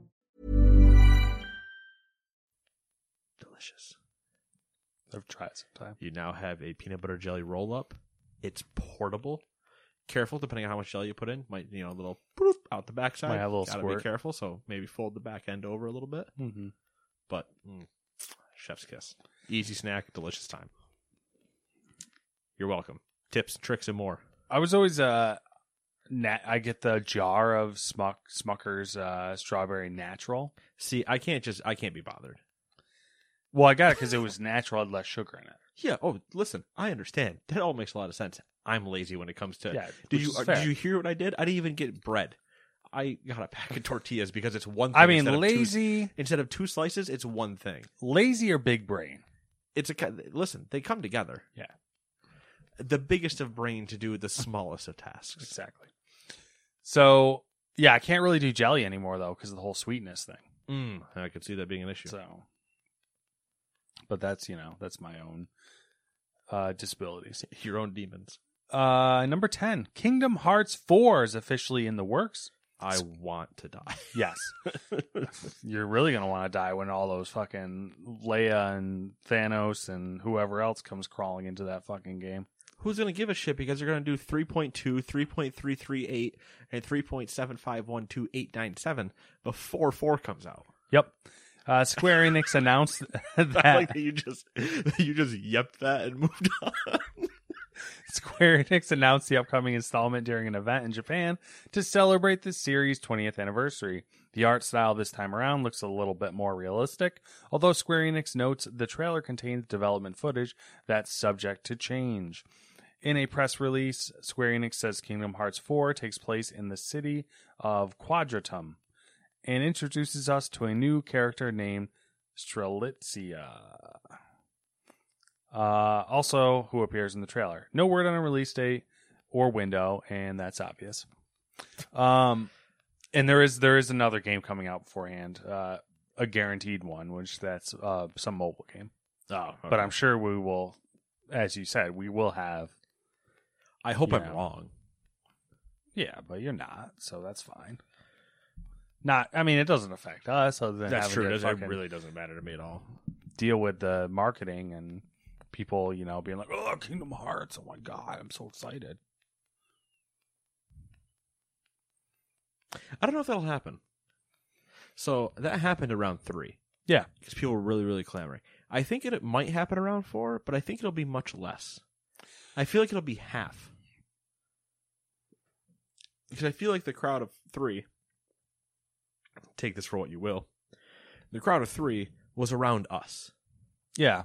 I've tried sometime. You now have a peanut butter jelly roll up. It's portable. Careful, depending on how much jelly you put in, might you know a little poof out the backside. Might have a little Gotta squirt. be careful. So maybe fold the back end over a little bit. Mm-hmm. But mm, chef's kiss, easy snack, delicious time. You're welcome. Tips, tricks, and more. I was always uh, nat- I get the jar of Smuck Smucker's uh, strawberry natural. See, I can't just I can't be bothered. Well, I got it because it was natural, had less sugar in it. Yeah. Oh, listen, I understand. That all makes a lot of sense. I'm lazy when it comes to. Yeah, Did you did you hear what I did? I didn't even get bread. I got a pack of tortillas because it's one. thing I mean, instead of two- lazy, instead of two slices, it's one thing. lazy or big brain. It's a listen. They come together. Yeah. The biggest of brain to do the smallest of tasks. Exactly. So yeah, I can't really do jelly anymore though because of the whole sweetness thing. Mm, I could see that being an issue. So, but that's you know that's my own uh, disabilities. Your own demons. Uh, number ten, Kingdom Hearts Four is officially in the works. I want to die. Yes. You're really going to want to die when all those fucking Leia and Thanos and whoever else comes crawling into that fucking game. Who's going to give a shit because they're going to do 3.2, 3.338, and 3.7512897 before 4 comes out. Yep. Uh, Square Enix announced I that like that you just you just yepped that and moved on. Square Enix announced the upcoming installment during an event in Japan to celebrate the series' 20th anniversary. The art style this time around looks a little bit more realistic, although Square Enix notes the trailer contains development footage that's subject to change. In a press release, Square Enix says Kingdom Hearts 4 takes place in the city of Quadratum and introduces us to a new character named Strelitzia. Uh, also, who appears in the trailer. No word on a release date or window, and that's obvious. Um, and there is there is another game coming out beforehand, uh, a guaranteed one, which that's uh, some mobile game. Oh, But I'm sure we will, as you said, we will have. I hope I'm know. wrong. Yeah, but you're not, so that's fine. Not, I mean, it doesn't affect us other than That's having true. to It, doesn't- it fucking really doesn't matter to me at all. deal with the marketing and people, you know, being like, "Oh, Kingdom Hearts! Oh my god, I'm so excited." I don't know if that'll happen. So that happened around three Yeah, because people were really, really clamoring. I think it, it might happen around four, but I think it'll be much less. I feel like it'll be half because I feel like the crowd of three. Take this for what you will. The crowd of three was around us, yeah,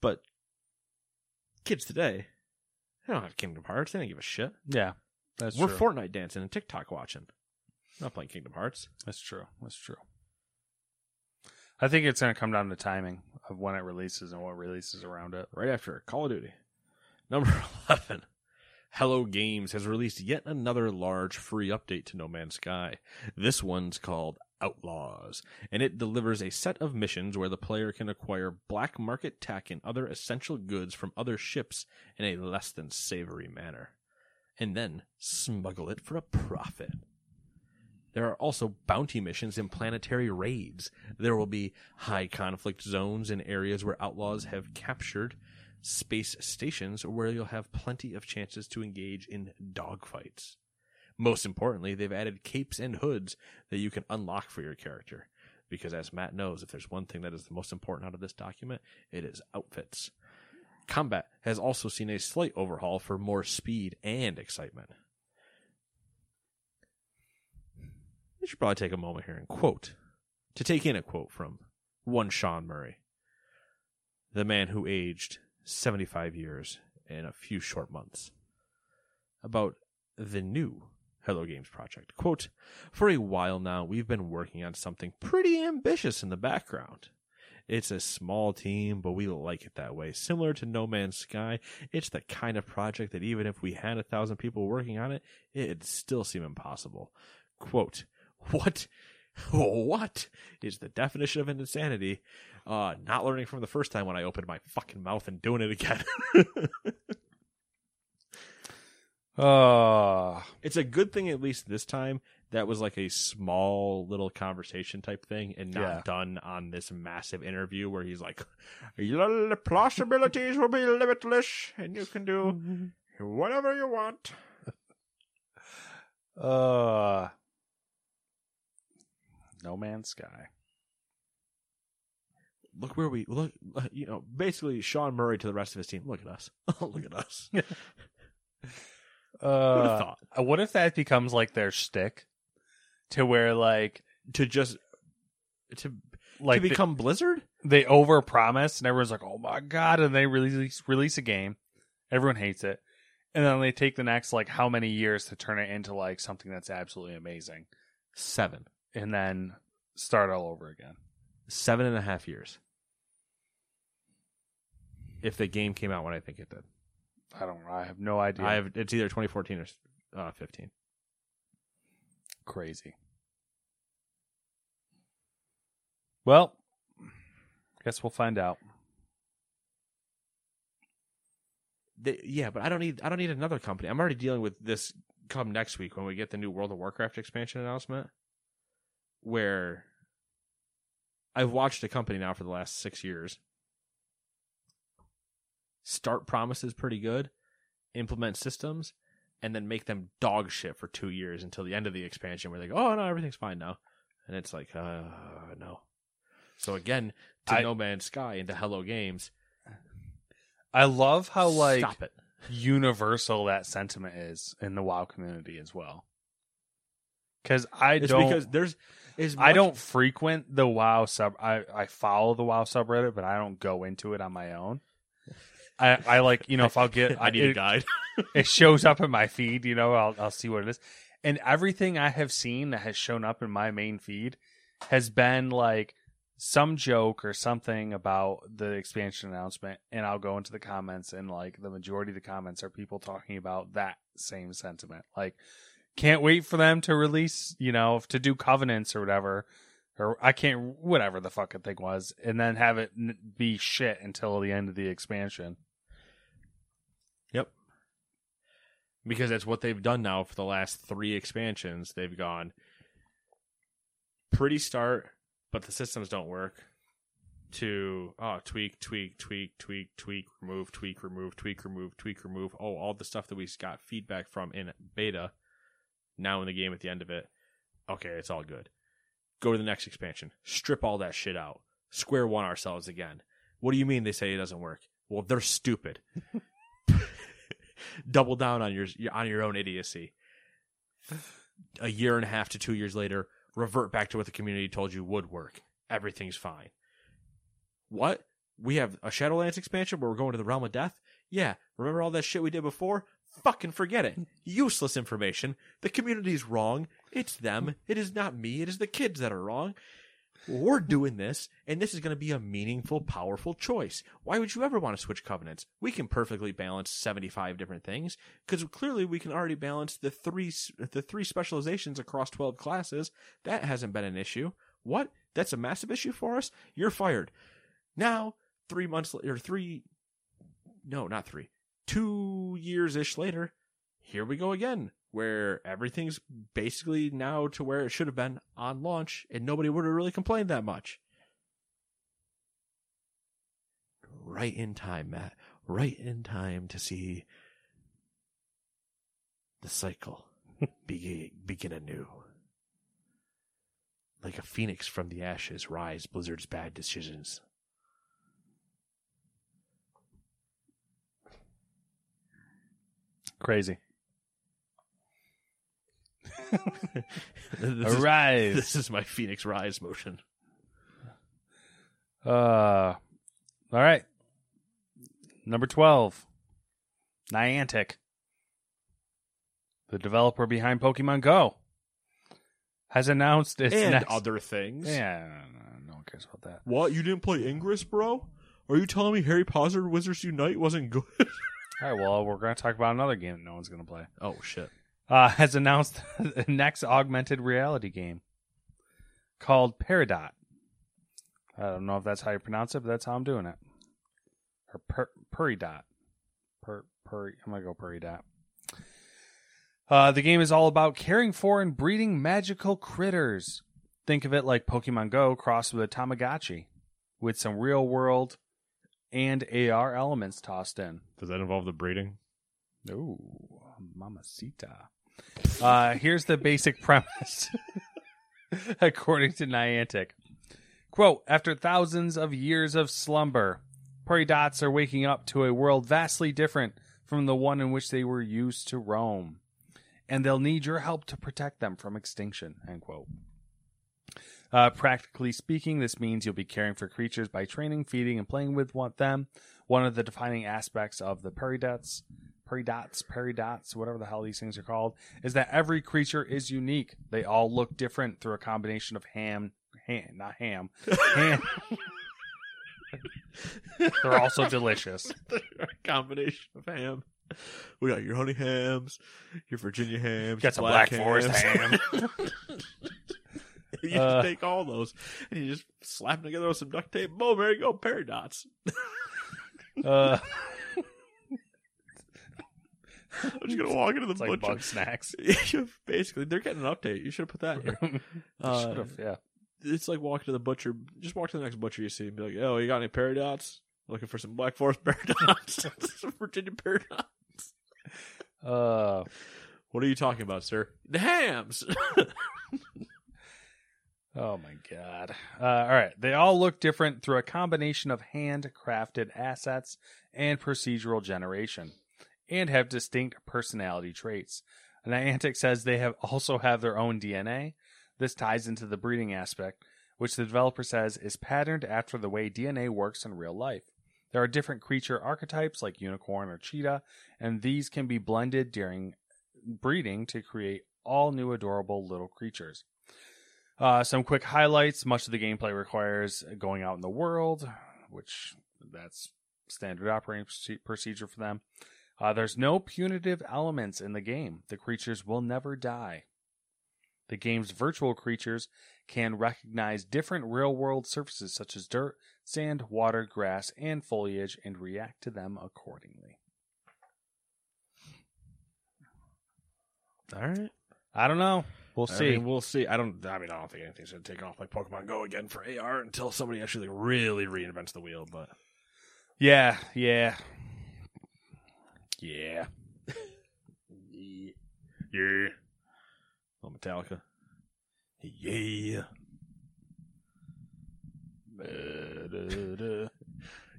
but kids today, they don't have Kingdom Hearts. They don't give a shit. yeah. That's We're true. Fortnite dancing and TikTok watching. Not playing Kingdom Hearts. That's true. That's true. I think it's going to come down to timing of when it releases and what releases around it. right after Call of Duty. Number 11. Hello Games has released yet another large free update to No Man's Sky. This one's called Outlaws, and it delivers a set of missions where the player can acquire black market tech and other essential goods from other ships in a less than savory manner, and then smuggle it for a profit. There are also bounty missions and planetary raids. There will be high conflict zones in areas where outlaws have captured space stations where you'll have plenty of chances to engage in dogfights. Most importantly, they've added capes and hoods that you can unlock for your character. Because as Matt knows, if there's one thing that is the most important out of this document, it is outfits. Combat has also seen a slight overhaul for more speed and excitement. We should probably take a moment here and quote, to take in a quote from one Sean Murray, the man who aged 75 years in a few short months, about the new Hello Games project. Quote, For a while now, we've been working on something pretty ambitious in the background. It's a small team, but we like it that way. Similar to No Man's Sky, it's the kind of project that even if we had a thousand people working on it, it'd still seem impossible. Quote, what what is the definition of insanity? Uh, not learning from the first time when I opened my fucking mouth and doing it again. Uh, it's a good thing at least this time that was like a small little conversation type thing and not Yeah. done on this massive interview where he's like, "Your possibilities will be limitless and you can do whatever you want. uh, No Man's Sky. Look where we look, you know, basically Sean Murray to the rest of his team. Look at us. look at us. Uh, thought? uh, what if that becomes like their shtick, to where like to just to like to become Blizzard? they over promise and everyone's like, "Oh my god!" and they release release a game, everyone hates it, and then they take the next like how many years to turn it into like something that's absolutely amazing, Seven. and then start all over again. Seven and a half years. If the game came out when I think it did. I don't know. I have no idea. I have it's either 2014 or uh, 15. crazy. Well, guess we'll find out. They, yeah, but I don't need I don't need another company. I'm already dealing with this come next week when we get the new World of Warcraft expansion announcement, where I've watched the company now for the last six years. Start promises pretty good, implement systems, and then make them dog shit for two years until the end of the expansion where they go, oh, no, everything's fine now. And it's like, uh, no. So again, to I- No Man's Sky and to Hello Games, I love how like stop it. universal that sentiment is in the WoW community as well. Because I It's don't, because there's is I don't frequent the WoW sub. I I follow the WoW subreddit, but I don't go into it on my own. I I like you know if I'll get I need it, a guide. it shows up in my feed. You know I'll I'll see what it is, and everything I have seen that has shown up in my main feed has been like some joke or something about the expansion announcement and I'll go into the comments and like the majority of the comments are people talking about that same sentiment. Like can't wait for them to release, you know, to do covenants or whatever or I can't whatever the fucking thing was and then have it be shit until the end of the expansion. Yep. Because that's what they've done now for the last three expansions. They've gone pretty start, but the systems don't work. To oh tweak, tweak, tweak, tweak, tweak, remove, tweak, remove, tweak, remove, tweak, remove. Oh, all the stuff that we got feedback from in beta. Now in the game at the end of it, okay, it's all good. Go to the next expansion. Strip all that shit out. Square one ourselves again. What do you mean they say it doesn't work? Well, they're stupid. Double down on your on your own idiocy. A year and a half to two years later, revert back to what the community told you would work. Everything's fine. What? We have a Shadowlands expansion where we're going to the realm of death? Yeah. Remember all that shit we did before? Fucking forget it. Useless information. The community's wrong. It's them. It is not me. It is the kids that are wrong. We're doing this, and this is going to be a meaningful, powerful choice. Why would you ever want to switch covenants? We can perfectly balance seventy-five different things because clearly we can already balance the three the three specializations across twelve classes. That hasn't been an issue. What? That's a massive issue for us. You're fired. Now, three months or three, no, not three, two years ish later, here we go again, where everything's basically now to where it should have been on launch, and nobody would have really complained that much. Right in time, Matt. Right in time to see the cycle begin, begin anew. Like a phoenix from the ashes, rise Blizzard's bad decisions. Crazy. this, is, this is my phoenix rise motion. Uh, all right. Number 12. Niantic. The developer behind Pokemon Go has announced its and next other things. Yeah, no, no one cares about that. What? You didn't play Ingress, bro? Are you telling me Harry Potter Wizards Unite wasn't good? All right, well, we're going to talk about another game that no one's going to play. oh shit. Uh, has announced the next augmented reality game called Peridot. I don't know if that's how you pronounce it, but that's how I'm doing it. Or per, Peridot. Per, per, I'm going to go Peridot. Uh, the game is all about caring for and breeding magical critters. Think of it like Pokemon Go crossed with a Tamagotchi, with some real world and AR elements tossed in. Does that involve the breeding? Ooh, mamacita. Uh, here's the basic premise, according to Niantic. Quote, after thousands of years of slumber, prairie dots are waking up to a world vastly different from the one in which they were used to roam. And they'll need your help to protect them from extinction, end quote. Uh, practically speaking, this means you'll be caring for creatures by training, feeding, and playing with them. One of the defining aspects of the peridots, peridots, peridots, whatever the hell these things are called, is that every creature is unique. They all look different through a combination of ham, ham, not ham, ham. They're also delicious. a combination of ham. We got your honey hams, your Virginia hams, Got some your Black Forest hams. ham. you Uh, just take all those and you just slap them together with some duct tape. Boom, there you go, paradots. Uh, I'm just gonna walk into the It's like butcher. bug snacks. Basically, they're getting an update. You should have put that here. Uh, yeah. It's like walking to the butcher. Just walk to the next butcher you see and be like, "Oh, you got any paradox? Looking for some Black Forest paradox, some Virginia paradox." Uh, What are you talking about, sir? The hams. oh my god. Uh, all right. They all look different through a combination of handcrafted assets and procedural generation, and have distinct personality traits. Niantic says they have also have their own DNA. This ties into the breeding aspect, which the developer says is patterned after the way DNA works in real life. There are different creature archetypes like unicorn or cheetah, and these can be blended during breeding to create all new adorable little creatures. Uh, some quick highlights. Much of the gameplay requires going out in the world, which that's standard operating procedure for them. Uh, there's no punitive elements in the game. The creatures will never die. The game's virtual creatures can recognize different real world surfaces such as dirt, sand, water, grass, and foliage and react to them accordingly. All right. I don't know. We'll I see. mean, we'll see. I don't. I mean, I don't think anything's gonna take off like Pokemon Go again for AR until somebody actually really reinvents the wheel. But yeah, yeah. Yeah. yeah, yeah. Metallica. Yeah.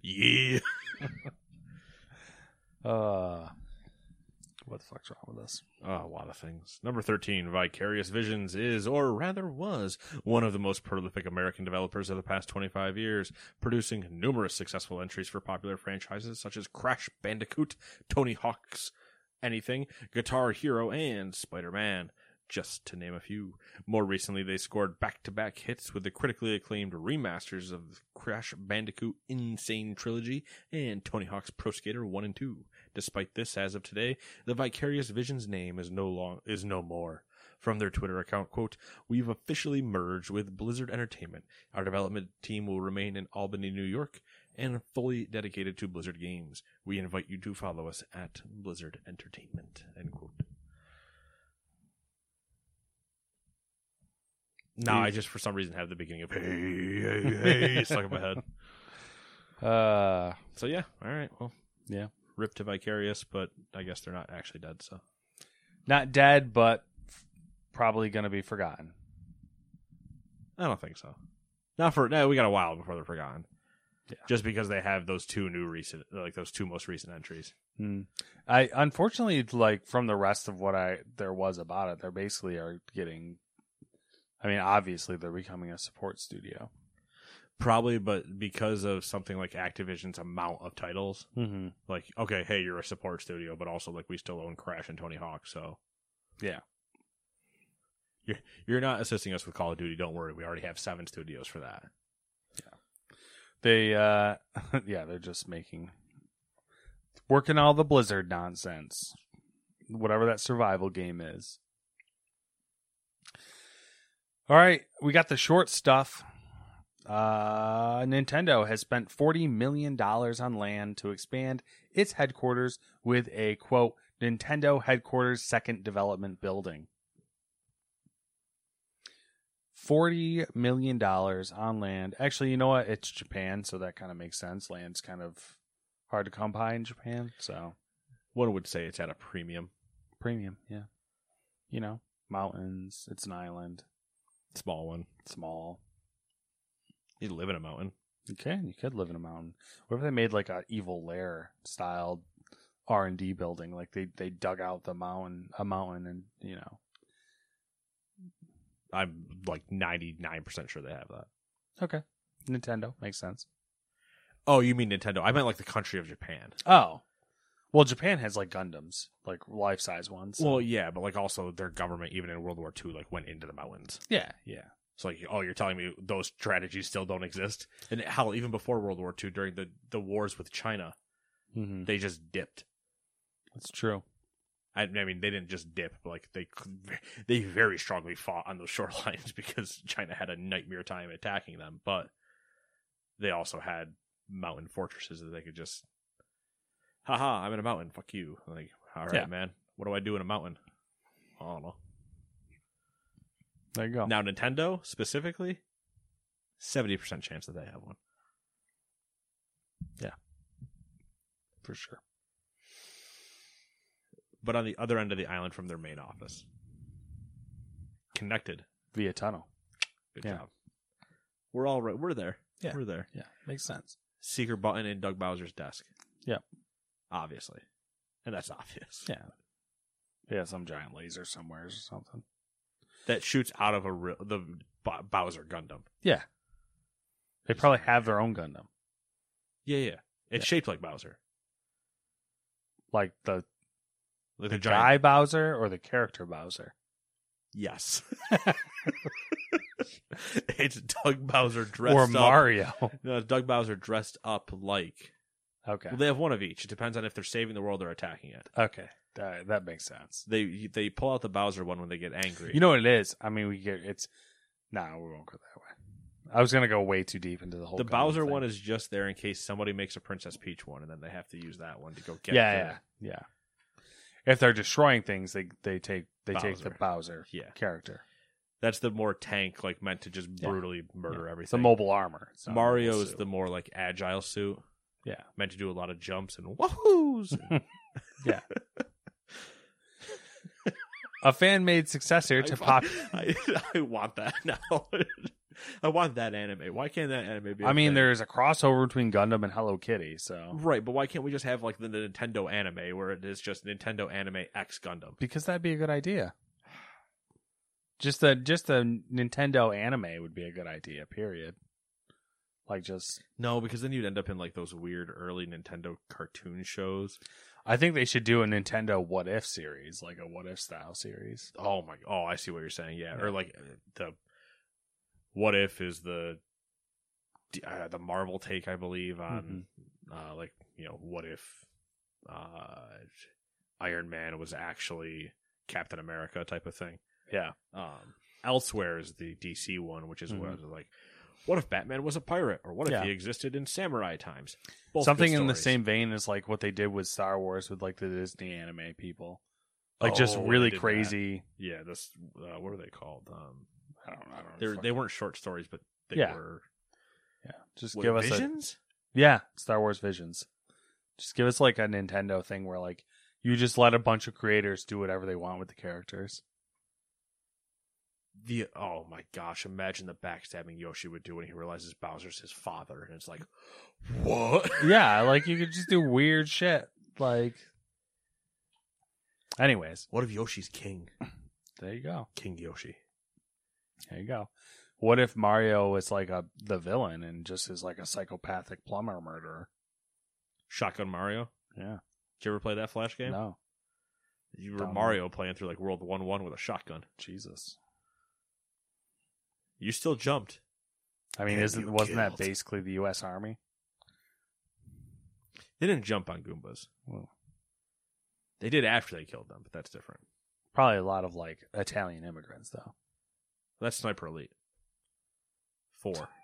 Yeah. Uh what the fuck's wrong with us? Oh, a lot of things. Number 13, Vicarious Visions is, or rather was, one of the most prolific American developers of the past 25 years, producing numerous successful entries for popular franchises such as Crash Bandicoot, Tony Hawk's Anything, Guitar Hero, and Spider Man, just to name a few. More recently, they scored back to back hits with the critically acclaimed remasters of Crash Bandicoot N. Sane Trilogy and Tony Hawk's Pro Skater 1 and 2. Despite this, as of today, the Vicarious Visions name is no long is no more. From their Twitter account, quote, We've officially merged with Blizzard Entertainment. Our development team will remain in Albany, New York, and fully dedicated to Blizzard games. We invite you to follow us at Blizzard Entertainment. End quote. Now I just for some reason have the beginning of hey hey hey stuck in my head. Uh So yeah, all right. Well, yeah. Rip to Vicarious, but I guess they're not actually dead. So Not dead, but f- probably gonna be forgotten. I don't think so. Not for no. We got a while before they're forgotten. Yeah. Just because they have those two new recent, like those two most recent entries. Hmm. I unfortunately like from the rest of what I there was about it, they basically are getting I mean, obviously they're becoming a support studio. Probably, but because of something like Activision's amount of titles, Mm-hmm. like okay, hey, you're a support studio, but also like we still own Crash and Tony Hawk, so Yeah. you're you're not assisting us with Call of Duty. Don't worry, we already have seven studios for that. Yeah. They uh yeah, they're just making working all the Blizzard nonsense. Whatever that survival game is. All right, we got the short stuff. Uh Nintendo has spent 40 million dollars on land to expand its headquarters with a quote Nintendo headquarters second development building. Forty million dollars on land. Actually, you know what? It's Japan, so that kind of makes sense. Land's kind of hard to come by in Japan, so One would say it's at a premium, premium. Yeah, you know, mountains. It's an island, small one. small. You live in a mountain. You can. You could live in a mountain. What if they made like a evil lair styled R and D building? Like they they dug out the mountain, a mountain, and you know. I'm like ninety nine percent sure they have that. Okay, Nintendo makes sense. Oh, you mean Nintendo? I meant like the country of Japan. Oh, well, Japan has like Gundams, like life size ones. Well, yeah, but like also their government, even in World War II, like went into the mountains. yeah, yeah. So like, oh, you're telling me those strategies still don't exist? And hell, even before World War II, during the the wars with China, Mm-hmm. they just dipped. That's true. I, I mean, they didn't just dip, but like they they very strongly fought on those shorelines because China had a nightmare time attacking them. But they also had mountain fortresses that they could just. haha, I'm in a mountain. Fuck you. Like, all right, Yeah. man. What do I do in a mountain? I don't know. There you go. Now, Nintendo specifically, 70% chance that they have one. Yeah, for sure. But on the other end of the island from their main office. Connected. Via tunnel. Good Yeah. job. We're all right. We're there. Yeah. We're there. Yeah, makes sense. Secret button in Doug Bowser's desk. Yep. Obviously. And that's obvious. Yeah. Yeah, some giant laser somewhere or something. That shoots out of a real, the Bo- Bowser Gundam. Yeah. They probably have their own Gundam. Yeah, yeah. It's Yeah. shaped like Bowser. Like the Like the a giant guy Bowser or the character Bowser. Yes. it's Doug Bowser dressed up. or up. Mario. No, it's Doug Bowser dressed up like. okay. Well, they have one of each. It depends on if they're saving the world or attacking it. Okay. That, that makes sense. They they pull out the Bowser one when they get angry. You know what it is? I mean, we get it's. Nah, we won't go that way. I was gonna go way too deep into the whole. the Bowser thing. one is just there in case somebody makes a Princess Peach one, and then they have to use that one to go get. yeah, yeah, yeah. If they're destroying things, they they take they take the Bowser. Bowser Yeah. character. That's the more tank, like meant to just Yeah. brutally murder Yeah. everything. It's the mobile armor. A Mario is the more like agile suit, yeah meant to do a lot of jumps and wahoo's. yeah. a fan made successor to pop. I, I want that now. I want that anime. Why can't that anime be? I mean, thing? there's a crossover between Gundam and Hello Kitty, so right, but why can't we just have like the Nintendo anime where it is just Nintendo anime X Gundam? because that'd be a good idea. Just a just a Nintendo anime would be a good idea. Period. Like just, No, because then you'd end up in like those weird early Nintendo cartoon shows. I think they should do a Nintendo What If series, like a What If style series. Oh my! Oh, I see what you're saying. Yeah, Yeah. or like uh, the what if is the uh, the Marvel take, I believe, on Mm-hmm. uh, like you know what if uh, Iron Man was actually Captain America type of thing. Yeah, Um, elsewhere is the DC one, which is what Mhm. like. What if Batman was a pirate, or what if Yeah. he existed in samurai times? Both something in the stories. same vein as like what they did with Star Wars with like the Disney anime people, like just Oh, they really did that. crazy. Yeah, this uh, what are they called? Um, I don't, I don't. they they fucking- weren't short stories, but they Yeah. were Yeah, just what, give us a visions. Yeah, Star Wars Visions. Just give us like a Nintendo thing where like you just let a bunch of creators do whatever they want with the characters. The oh my gosh, imagine the backstabbing Yoshi would do when he realizes Bowser's his father, and it's like, what? yeah, like you could just do weird shit. Like Anyways, What if Yoshi's king? there you go. King Yoshi. There you go. What if Mario is like a the villain and just is like a psychopathic plumber murderer? Shotgun Mario. Yeah. Did you ever play that Flash game? No. You were Don't. Mario playing through like World One One with a shotgun. Jesus. You still jumped. I mean, And isn't wasn't that basically the US Army? They didn't jump on Goombas. Well, They did after they killed them, but that's different. probably a lot of like Italian immigrants though. That's Sniper Elite. Four.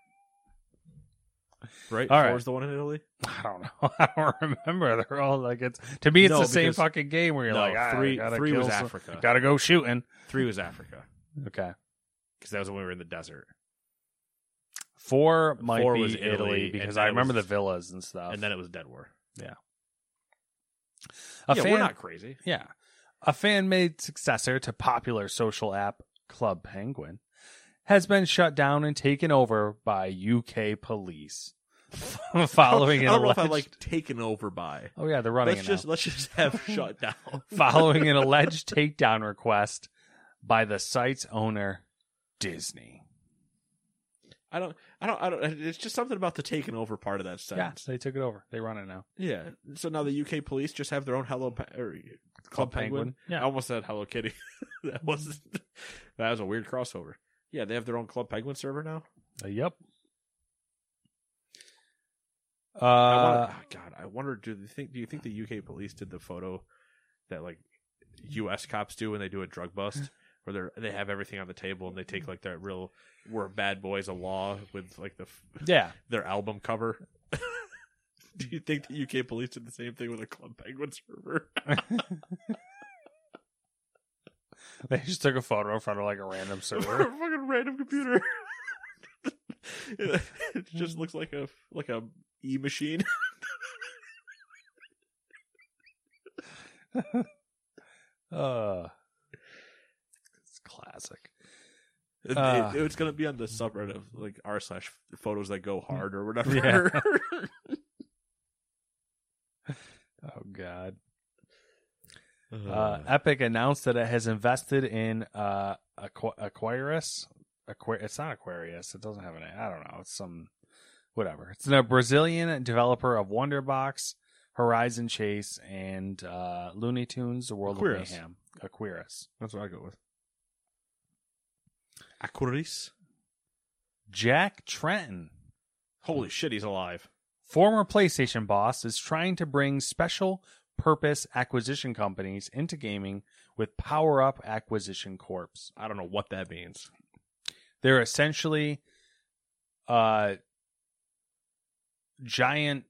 Right? All Four right. is the one in Italy? I don't know. I don't remember. They're all like it's to me. It's No, the same fucking game where you're No, like, ah, three- gotta three kill was some- Africa. Gotta go shooting. Three was Africa. Okay. Because that was when we were in the desert. Four might Four be was Italy, Italy, because I remember was- the villas and stuff. And then it was Dead War. a yeah, fan, we're not crazy. yeah, a fan-made successor to popular social app Club Penguin has been shut down and taken over by UK police following I an don't know if I alleged. like taken over by. oh yeah, they're running Let's it now. just let's just have shut down. following an alleged takedown request by the site's owner, Disney. I don't I don't I don't it's just something about the taken over part of that stuff. Yeah, they took it over. They run it now. Yeah. So now the UK police just have their own Hello Pe- or Club, Club Penguin. Penguin, yeah. I almost said Hello Kitty. that was that was a weird crossover. Yeah, they have their own Club Penguin server now. Uh, yep. I Uh, wonder, oh, God, I wonder. Do you think? Do you think the UK police did the photo that like US cops do when they do a drug bust, where they are they have everything on the table and they take like that real "We're bad boys of law" with like the yeah, their album cover. Do you think the UK police did the same thing with a Club Penguin server? They just took a photo in front of like a random server, a server. fucking random computer. it just looks like a like a e machine. uh, it's classic. It- Uh. it- it's gonna be on the subreddit of like r slash photos that go hard or whatever. Yeah. Oh God. Uh, Epic announced that it has invested in uh, Aqu- Aquarius. Aqu- it's not Aquarius. It doesn't have an. I don't know. It's some whatever. It's a Brazilian developer of Wonderbox, Horizon Chase, and uh, Looney Tunes: The World Aquarius. of Mayhem. Aquarius. That's what I go with. Aquaris. Jack Tretton, Holy shit, he's alive. former PlayStation boss, is trying to bring special purpose acquisition companies into gaming with Power Up Acquisition Corps. I don't know what that means. they're essentially uh giant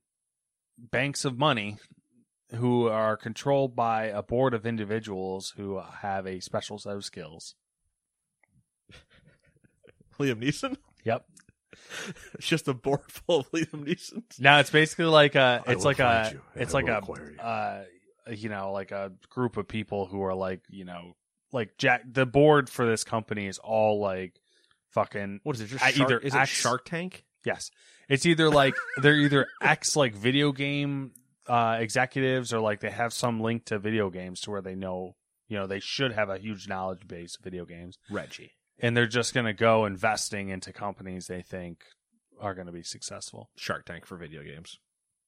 banks of money who are controlled by a board of individuals who have a special set of skills. Liam Neeson? Yep. It's just a board full of Liam Neesons. Now it's basically like a I it's will like find a you, and it's I like will a acquire you. uh you know like a group of people who are like, you know, like Jack the board for this company is all like fucking What is it? Just I- Shark, either is X- it Shark Tank? Yes. It's either like they're either ex like video game uh executives or like they have some link to video games to where they know, you know, they should have a huge knowledge base of video games. Reggie. And they're just going to go investing into companies they think are going to be successful. Shark Tank for video games.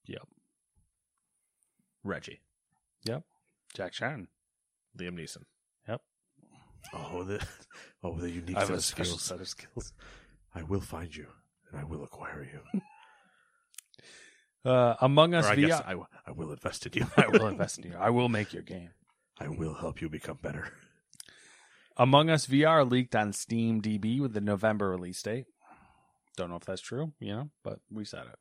Yep. Reggie. Yep. Jack Shannon. Liam Neeson. Yep. Oh, the oh the unique I have set a of special skills. set of skills. I will find you and I will acquire you. Uh, Among Us or I VR. guess I, w- I will invest in you. I will invest in you. I will make your game. I will help you become better. Among Us VR leaked on Steam DB with the November release date. Don't know if that's true, you know, but we said it.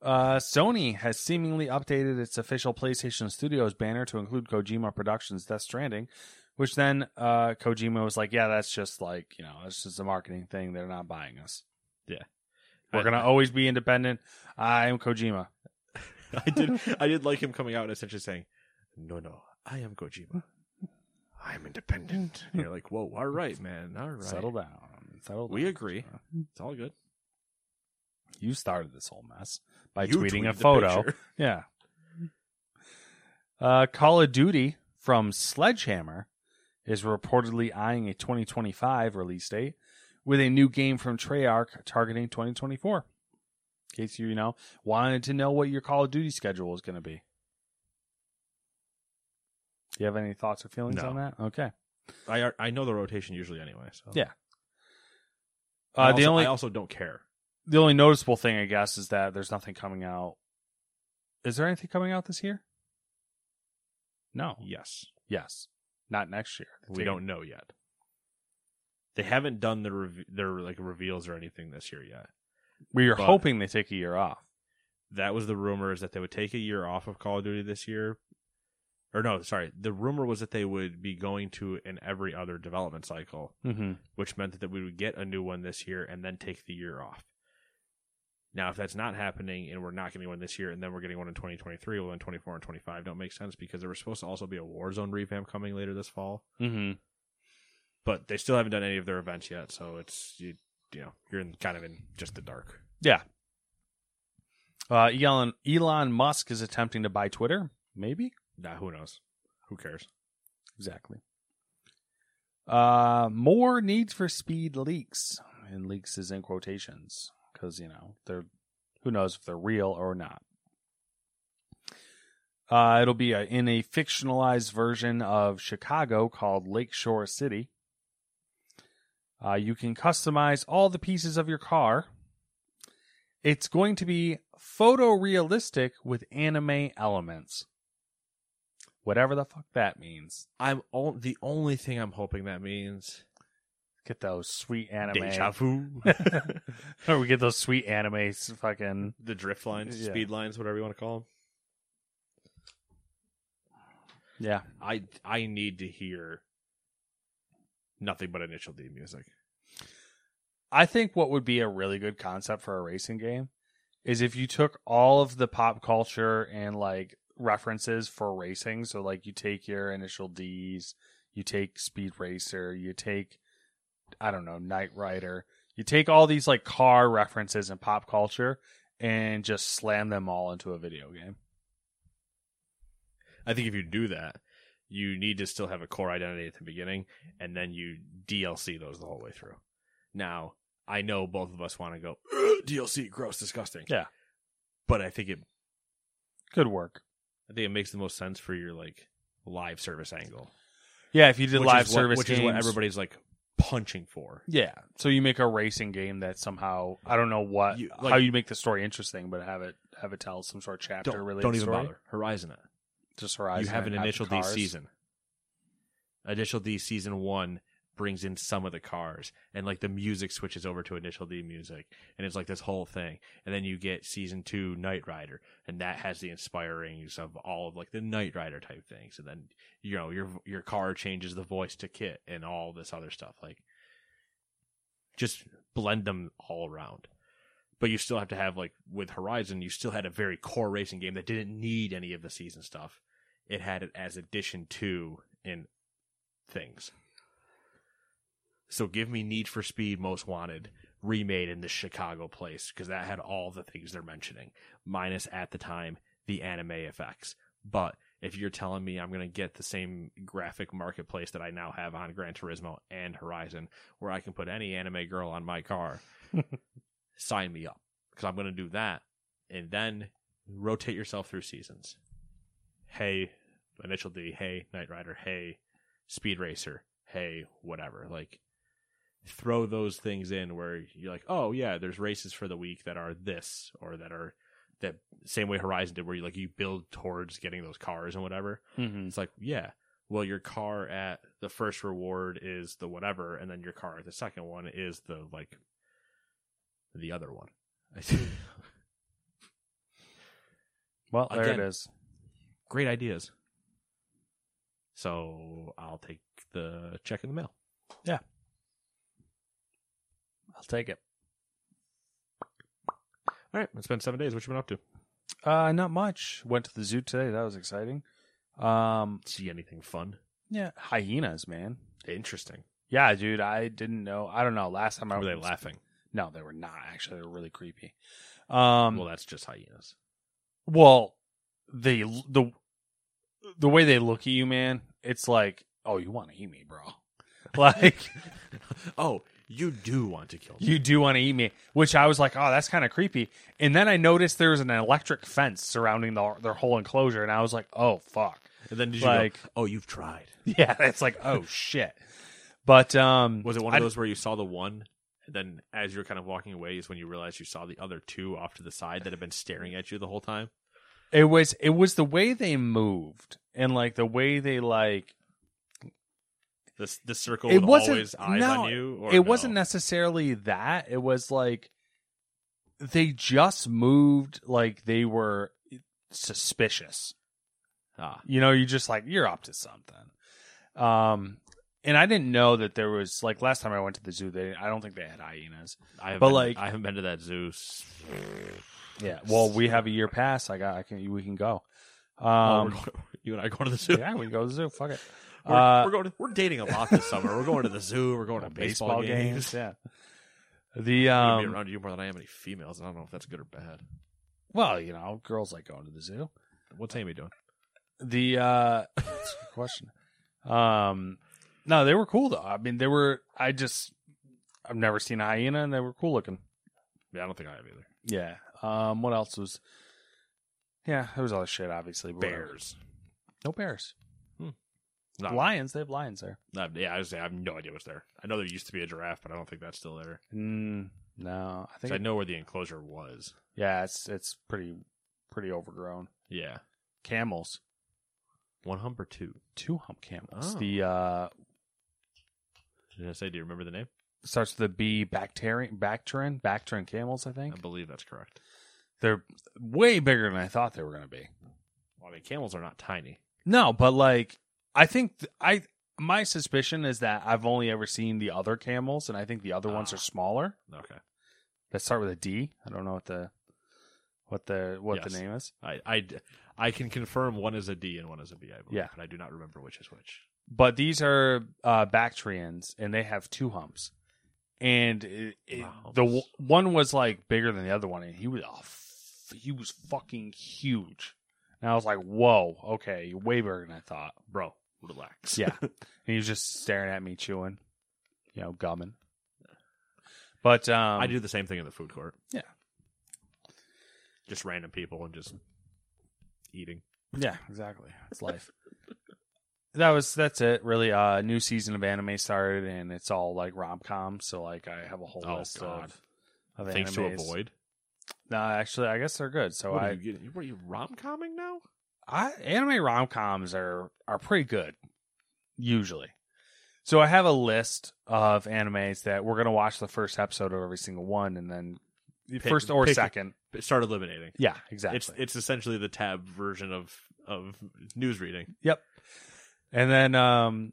Uh, Sony has seemingly updated its official PlayStation Studios banner to include Kojima Productions' Death Stranding, which then uh, Kojima was like, "Yeah, that's just like you know, it's just a marketing thing. They're not buying us. Yeah. We're I- gonna always be independent. I am Kojima. I did I did like him coming out and essentially saying, No, no, I am Kojima. I'm independent. And you're like, Whoa, all right, man. All right. Settle down. Settle down. We agree. It's all good. You started this whole mess by You tweeting a tweeted the photo. picture. Yeah. Uh, Call of Duty from Sledgehammer is reportedly eyeing a 2025 release date with a new game from Treyarch targeting 2024. In case you, you know, wanted to know what your Call of Duty schedule is going to be. Do you have any thoughts or feelings No. on that? Okay. I I know the rotation usually anyway, so Yeah. I Uh, the also- only I also don't care. the only noticeable thing, I guess, is that there's nothing coming out. Is there anything coming out this year? No. Yes. Yes. Not next year. We don't know yet. They haven't done the rev- their like reveals or anything this year yet. We are but- hoping they take a year off. That was the rumor is that they would take a year off of Call of Duty this year. Or no, sorry. The rumor was that they would be going to an every other development cycle, Mm-hmm. which meant that we would get a new one this year and then take the year off. Now, if that's not happening and we're not getting one this year and then we're getting one in 2023, well, then 24 and 25 don't make sense because there was supposed to also be a Warzone revamp coming later this fall. Mm-hmm. But they still haven't done any of their events yet, so it's you, you know you're in, kind of in just the dark. Yeah. Uh, Elon Elon Musk is attempting to buy Twitter. Maybe. Nah, who knows? Who cares? Exactly. Uh, more needs for Speed leaks, and leaks is in quotations because you know they're who knows if they're real or not. Uh, it'll be a, in a fictionalized version of Chicago called Lakeshore City. Uh, you can customize all the pieces of your car. It's going to be photorealistic with anime elements. Whatever the fuck that means. I'm o- the only thing I'm hoping that means Get those sweet anime. Deja vu. or we get those sweet anime fucking. the drift lines, Yeah. speed lines, whatever you want to call them. Yeah. I I need to hear nothing but initial D music. I think what would be a really good concept for a racing game is if you took all of the pop culture and like references for racing. So like you take your initial D's, you take Speed Racer, you take I don't know, Knight Rider. You take all these like car references and pop culture and just slam them all into a video game. I think if you do that, you need to still have a core identity at the beginning, and then you DLC those the whole way through. Now, I know both of us want to go DLC, gross, disgusting. Yeah. but I think it, could work. I think it makes the most sense for your like live service angle. Yeah, if you did which live is what- service which games, is what everybody's like punching for. Yeah. So you make a racing game that somehow I don't know what You- how you make the story interesting, but have it have it tell some sort of chapter Don't, related don't even story. bother. Horizon it. Just Horizon. you have an and initial D cars. season. Initial D season one brings in some of the cars, and like the music switches over to initial D music, and it's like this whole thing. And then you get season two Knight Rider, and that has the inspirings of all of like the Knight Rider type things. And then you know your your car changes the voice to KITT and all this other stuff. Like just blend them all around. But you still have to have like with Horizon, you still had a very core racing game that didn't need any of the season stuff. It had it as addition to in things. So give me Need for Speed Most Wanted remade in the Chicago place because that had all the things they're mentioning, minus at the time the anime effects. But if you're telling me I'm going to get the same graphic marketplace that I now have on Gran Turismo and Horizon, where I can put any anime girl on my car, sign me up because I'm going to do that, and then rotate yourself through seasons. Hey, Initial D. Hey, Knight Rider. Hey, Speed Racer. Hey, whatever. Like, throw those things in where you're like, oh yeah, there's races for the week that are this or that are that same way Horizon did, where you like you build towards getting those cars and whatever. Mhm. It's like, yeah, well, your car at the first reward is the whatever, and then your car at the second one is the like the other one. Well, there Again. it is. Great ideas. So I'll take the check in the mail. I'll take it. All right, it's been seven days. What you been up to? Uh, not much. Went to the zoo today. That was exciting. Um, See anything fun? yeah, hyenas, man. Interesting. Yeah, dude. I didn't know. I don't know. Last time I Were they was- laughing? No, they were not. Actually, they were really creepy. Um, well, that's just hyenas. Well, the the the way they look at you, man, it's like, oh, you want to eat me, bro? Like oh, you do want to kill me. you do want to eat me, which I was like, oh, that's kind of creepy. And then I noticed there was an electric fence surrounding the, their whole enclosure, and I was like, oh fuck, And then did you like, go, oh, you've tried. yeah, it's like, oh shit. But um, Was it one of those where you saw the one, and then as you're kind of walking away is when you realized you saw the other two off to the side that have been staring at you the whole time? It was it was the way they moved and like the way they like This this circle it wasn't always eyes no, on you? Or it wasn't necessarily that. It was like they just moved like they were suspicious. Ah, You know, you're just like you're up to something. Um and I didn't know that there was like last time I went to the zoo they I don't think they had hyenas. I But, been, like- I haven't been to that zoo. Yeah. Well, we have a year pass. I got I can we can go. Oh, Um you and I go to the zoo. yeah, we can go to the zoo. Fuck it. We're, Uh, we're going. To, we're dating a lot this summer. We're going to the zoo. We're going to baseball, games. Yeah. The I'm gonna be um around you more than I am any females. I don't know if that's good or bad. well, you know, girls like going to the zoo. What's Amy doing? The uh that's a good question. Um no, they were cool though. I mean they were I just I've never seen a hyena and they were cool looking. Yeah, I don't think I have either. Yeah. Um what else was Yeah, there was other shit obviously. but whatever. Bears. No bears. No, Lions, they have lions there. yeah, I was saying I have no idea what's there. I know there used to be a giraffe, but I don't think that's still there. Mm, no, I think I know where the enclosure was. yeah, it's it's pretty pretty overgrown. Yeah, Camels. one hump or two. Two hump camels. Oh. The uh Did I say? Do you remember the name? starts with a B. Bacterian, Bactrian, Bactrian camels. I think I believe that's correct. they're way bigger than I thought they were going to be. Well, I mean, camels are not tiny. No, but like I think th- I my suspicion is that I've only ever seen the other camels, and I think the other ones Ah. are smaller. Okay. That start with a D. I don't know what the what the what Yes. the name is. I, I, I can confirm one is a D and one is a B, I believe. Yeah. But I do not remember which is which. But these are uh, Bactrians, and they have two humps. And it, it- Wow. the w- one was like bigger than the other one, and he was a f- he was fucking huge. And I was like, "Whoa, okay, you're way bigger than I thought." Bro, relax. Yeah, and he was just staring at me, chewing, you know, gumming. But um, I do the same thing in the food court. Yeah. Just random people and just eating. Yeah, exactly. It's life. that was that's it. Really, uh new season of anime started and it's all like rom com, so like I have a whole Oh, list God. of, of Things to avoid. No, actually I guess they're good. So what I are you? What are you rom comming now? I anime rom coms are are pretty good, usually. So I have a list of animes that we're gonna watch the first episode of every single one, and then first or pick- second. Start eliminating. Yeah, exactly. It's it's essentially the tab version of of news reading. Yep. And then um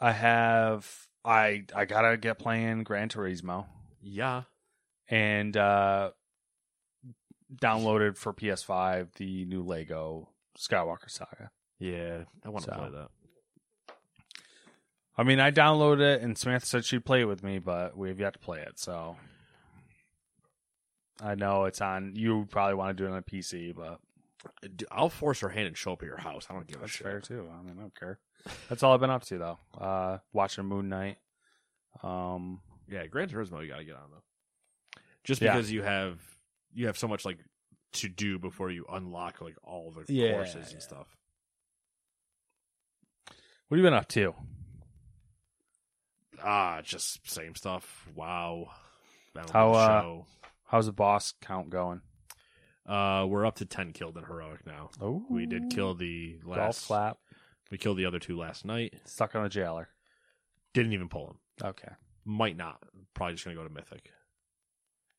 I have I I gotta get playing Gran Turismo Yeah. and uh downloaded for PS5 the new Lego Skywalker Saga. Yeah. I want to So. play that. I mean I downloaded it and Samantha said she'd play it with me, but we've yet to play it, so I know it's on you probably want to do it on a PC, but D- I'll force her hand and show up at your house. I don't give a that's shit. fair too. I mean I don't care. That's all I've been up to though. Uh watching Moon Knight. Um Yeah, Gran Turismo you gotta get on though. Just Yeah. because you have you have so much like to do before you unlock like all the Yeah, courses yeah. and stuff. what have you been up to? Ah, just same stuff. Wow. Battle How, uh. How's the boss count going? Uh, we're up to ten killed in heroic now. Oh, We did kill the last. clap. We killed the other two last night. Stuck on a jailer. Didn't even pull him. Okay, Might not. Probably just gonna go to mythic.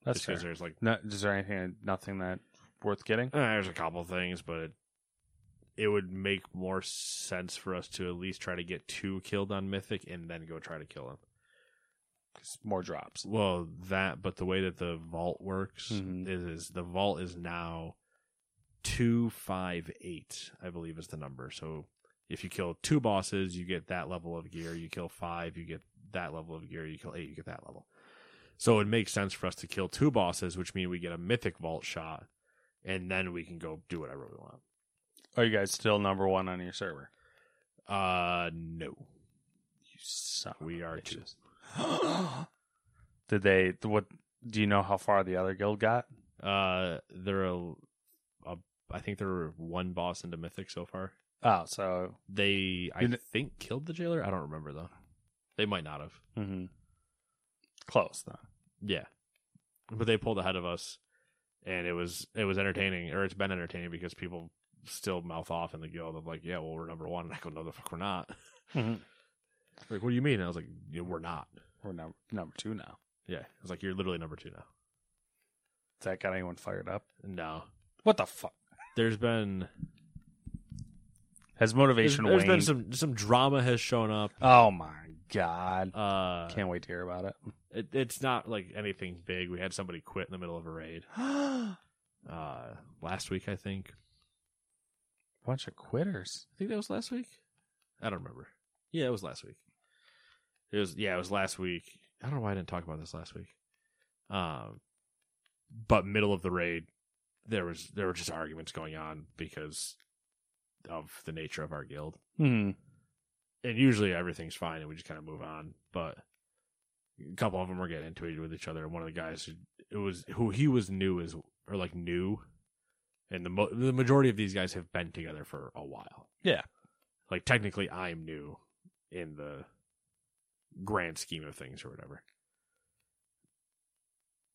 that's because there's like No, is there anything, nothing that worth getting? Uh, there's a couple things, but it, it would make more sense for us to at least try to get two killed on Mythic and then go try to kill him. 'Cause More drops. Well, that, but the way that the vault works Mhm. is, is the vault is now two five eight, I believe is the number. So if you kill two bosses, you get that level of gear. You kill five, you get that level of gear. You kill eight, you get that level. So it makes sense for us to kill two bosses, which means we get a mythic vault shot, and then we can go do whatever we want. Are you guys still number one on your server? Uh, no. You son. We are two. Did they? What? Do you know how far the other guild got? Uh, they're a, a, I think they're one boss into mythic so far. Oh, so They, I kn- think, killed the jailer. I don't remember though. They might not have. Mm-hmm. close though. Yeah, but they pulled ahead of us, and it was it was entertaining, or it's been entertaining because people still mouth off in the guild of like, yeah, well, we're number one. And I go, no, the fuck, we're not. Mhm. Like, what do you mean? And I was like, yeah, we're not. We're number number two now. Yeah, I was like, you're literally number two now. Does that got anyone fired up? No, What the fuck? there's been Has motivation there's waned? been some some drama has shown up. Oh my god! Uh, Can't wait to hear about it. it, it's not like anything big. We had somebody quit in the middle of a raid. Uh, last week, I think. Bunch of quitters. I think that was last week. I don't remember. Yeah, it was last week. It was yeah, it was last week. I don't know why I didn't talk about this last week. Um, but middle of the raid, there was there were just arguments going on because of the nature of our guild, Hmm. And usually everything's fine and we just kind of move on. But a couple of them were getting into it with each other. And one of the guys, who, it was who he was new as or like new, and the mo- the majority of these guys have been together for a while. Yeah. like technically I'm new in the grand scheme of things or whatever.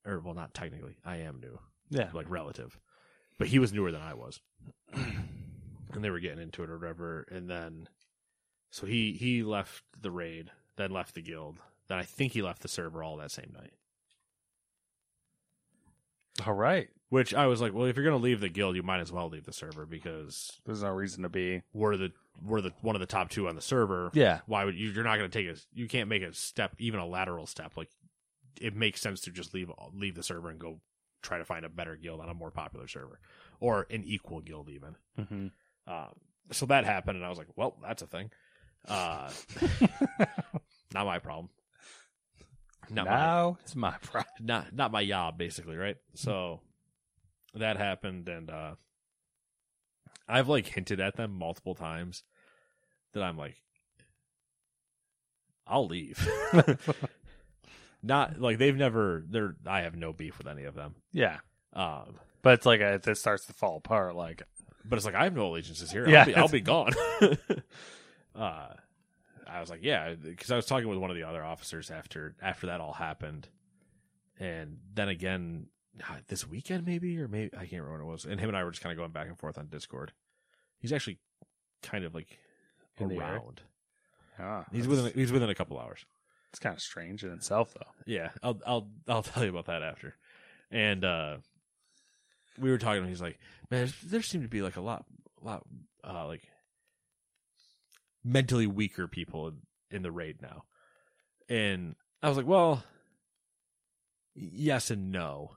Or well, not technically, I am new, Yeah. like relative, but he was newer than I was, and they were getting into it or whatever. And then, so he he left the raid, then left the guild, then I think he left the server all that same night. All right. Which I was like, well, if you're gonna leave the guild, you might as well leave the server because There's no reason to be. we're the we're the one of the top two on the server. Yeah. Why would you? You're not gonna take a you can't make a step, even a lateral step. Like it makes sense to just leave leave the server and go try to find a better guild on a more popular server or an equal guild even. Mm-hmm. Um, so that happened, and I was like, well, that's a thing. Uh, not my problem. Not my, it's my problem. not not my job, basically, right? So that happened, and uh I've like hinted at them multiple times that I'm like, I'll leave. not like they've never. They're. I have no beef with any of them. Yeah. Um, But it's like uh this starts to fall apart. Like, but it's like I have no allegiances here. Yeah, I'll, be, I'll be gone. Uh, I was like, yeah, because I was talking with one of the other officers after after that all happened, and then again uh, this weekend maybe or maybe I can't remember what it was. And him and I were just kind of going back and forth on Discord. He's actually kind of like In around. ah, He's within he's within a couple hours. It's kind of strange in itself, though. Yeah, I'll I'll I'll tell you about that after. And uh we were talking and he's like, "Man, there seemed to be like a lot a lot uh like mentally weaker people in, in the raid now." And I was like, "Well, yes and no."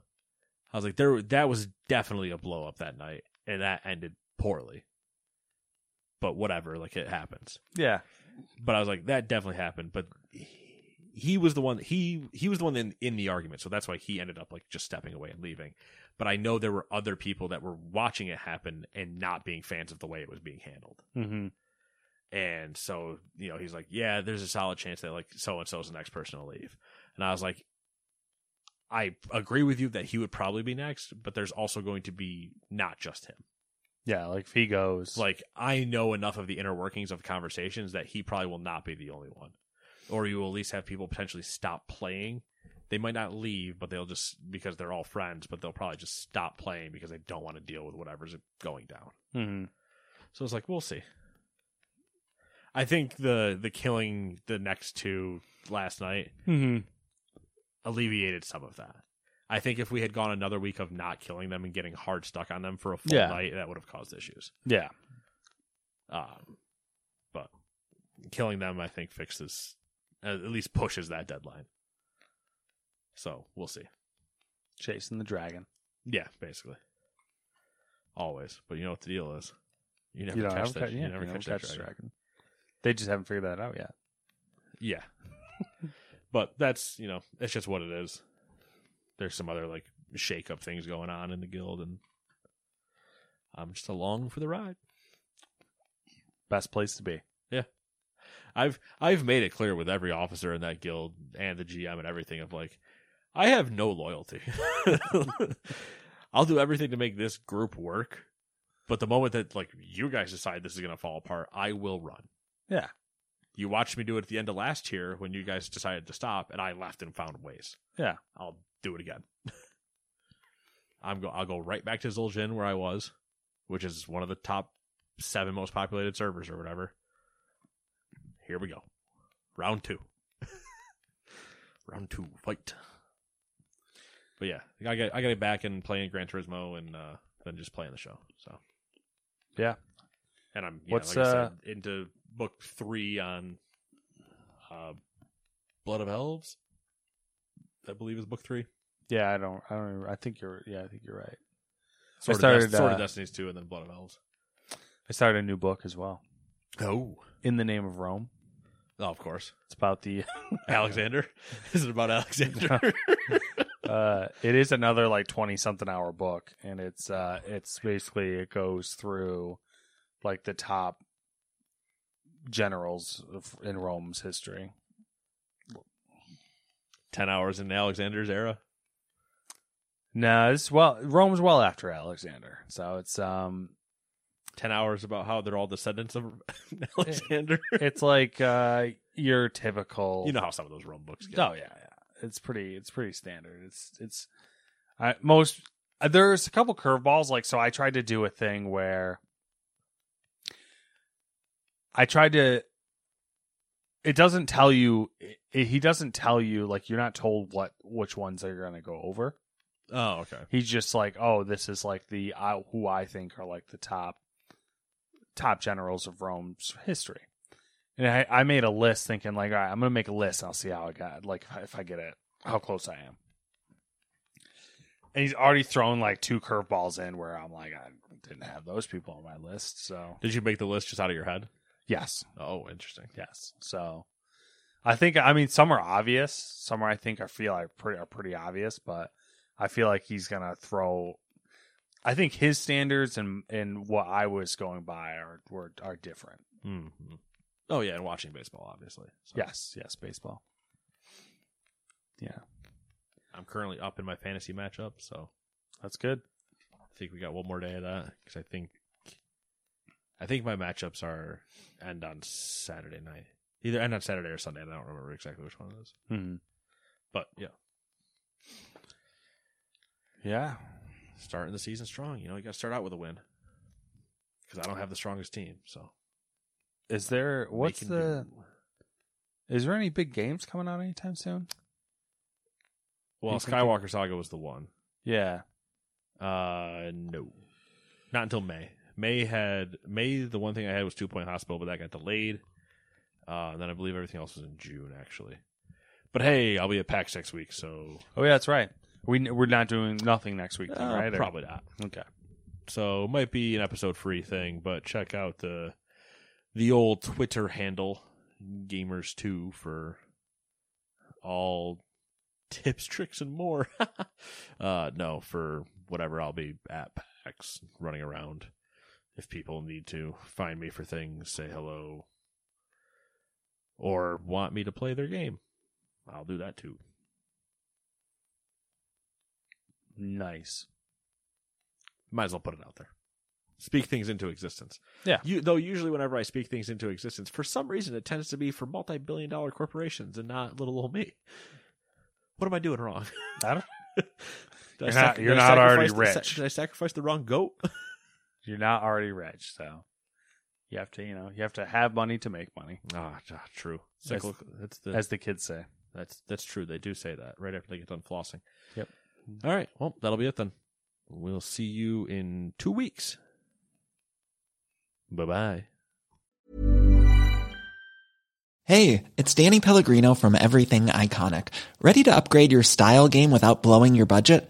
I was like, "There that was definitely a blow up that night and that ended poorly." But whatever, like it happens Yeah. but I was like, that definitely happened. But he was the one he he was the one in, in the argument, so that's why he ended up like just stepping away and leaving. But I know there were other people that were watching it happen and not being fans of the way it was being handled. Mm-hmm. And so, you know, he's like, Yeah, there's a solid chance that like so and so's the next person to leave. And I was like, I agree with you that he would probably be next, but there's also going to be not just him. Yeah. Like if he goes, Like I know enough of the inner workings of conversations that he probably will not be the only one, or you will at least have people potentially stop playing. They might not leave, but they'll just because they're all friends, but they'll probably just stop playing because they don't want to deal with whatever's going down. hmm So it's like we'll see. I think the the killing the next two last night hmm alleviated some of that. I think if we had gone another week of not killing them and getting hard stuck on them for a full Yeah. night, that would have caused issues. yeah. Um, but killing them, I think, fixes at least pushes that deadline. So we'll see. Chasing the dragon. Yeah, basically. Always, but you know what the deal is. You never you catch that. catch, you never you catch don't that dragon. dragon. They just haven't figured that out yet. Yeah, but that's you know it's just what it is. There's some other like shake up things going on in the guild, and I'm just along for the ride. Best place to be. Yeah. I've I've made it clear with every officer in that guild and the GM and everything of like I have no loyalty. I'll do everything to make this group work, but the moment that like you guys decide this is going to fall apart, I will run. Yeah. You watched me do it at the end of last year when you guys decided to stop and I left and found ways. Yeah. I'll do it again. I'm go I'll go right back to Zul'jin where I was, which is one of the top 7 most populated servers or whatever. Here we go. Round 2. Round 2 fight. But yeah, I got I got to get back and playing Gran Turismo and uh, then just playing the show. So Yeah. and I'm yeah, What's, like I uh, said, into book three on uh, Blood of Elves. I believe is book three. Yeah. I don't. I don't. Remember. I think you're. Yeah. I think you're right. Sword, started, of, Des- Sword of uh, Destinies two, and then Blood of Elves. I started a new book as well. Oh, In the name of Rome. oh, of course, It's about the. Alexander. is it about Alexander? uh, it is another like twenty something hour book, and it's uh, it's basically it goes through like the top generals of, in Rome's history. Ten hours in Alexander's era. No, it's well Rome's well after Alexander, so it's um Ten hours about how they're all descendants of Alexander. it's like uh your typical you know how some of those Rome books get. Oh yeah, yeah. It's pretty. It's pretty standard. It's it's. I most uh, there's a couple curveballs. Like so, I tried to do a thing where I tried to it doesn't tell you. It, he doesn't tell you like you're not told what which ones they're going to go over. Oh, okay. He's just like, oh, this is like the uh, who I think are like the top top generals of Rome's history. And I, I made a list thinking like, all right, I'm gonna make a list. And I'll see how I got like if I get it, how close I am. And he's already thrown like two curveballs in where I'm like, I didn't have those people on my list. So Did you make the list just out of your head? Yes, Oh, interesting. yes. So I think I mean some are obvious, some are I think I feel like pretty are pretty obvious, but I feel like he's gonna throw. I think his standards and and what I was going by are were are different. hmm Oh yeah, and watching baseball, obviously. So Yes, yes, baseball. Yeah, I'm currently up in my fantasy matchup, so that's good. I think we got one more day of that because I think I think my matchups are end on Saturday night, either end on Saturday or Sunday. I don't remember exactly which one it is, hmm but yeah, Yeah, starting the season strong. You know, you got to start out with a win because I don't have the strongest team. So is there what's the? do. Is there any big games coming out anytime soon? well? Skywalker Saga was the one. Yeah, Uh, no, not until May. May had May. The one thing I had was Two Point Hospital, but that got delayed. Uh, and then I believe everything else was in June, actually. But hey, I'll be at PAX next week, so oh yeah, that's right. We we're not doing nothing next week, then, uh, right? Or- probably not. Okay. So it might be an episode free thing, but check out the the old Twitter handle Gamers2 for all tips, tricks, and more. uh no, for whatever I'll be at PAX running around. If people need to find me for things, say hello. Or want me to play their game. I'll do that too. Nice. Might as well put it out there. Speak things into existence. Yeah. You though usually whenever I speak things into existence, for some reason it tends to be for multi billion dollar corporations and not little old me. What am I doing wrong? I don't, Did You're sac- not- did you're I not already sacrifice the- rich. Did I sacrifice the wrong goat? you're not already rich, so you have to, you know, you have to have money to make money, ah, ah, true. That's- Cyclical. That's the as the kids say. that's that's true. They do say that right after they get done flossing. Yep. All right. Well, that'll be it then. We'll see you in two weeks. Bye bye. Hey, it's Danny Pellegrino from Everything Iconic. Ready to upgrade your style game without blowing your budget?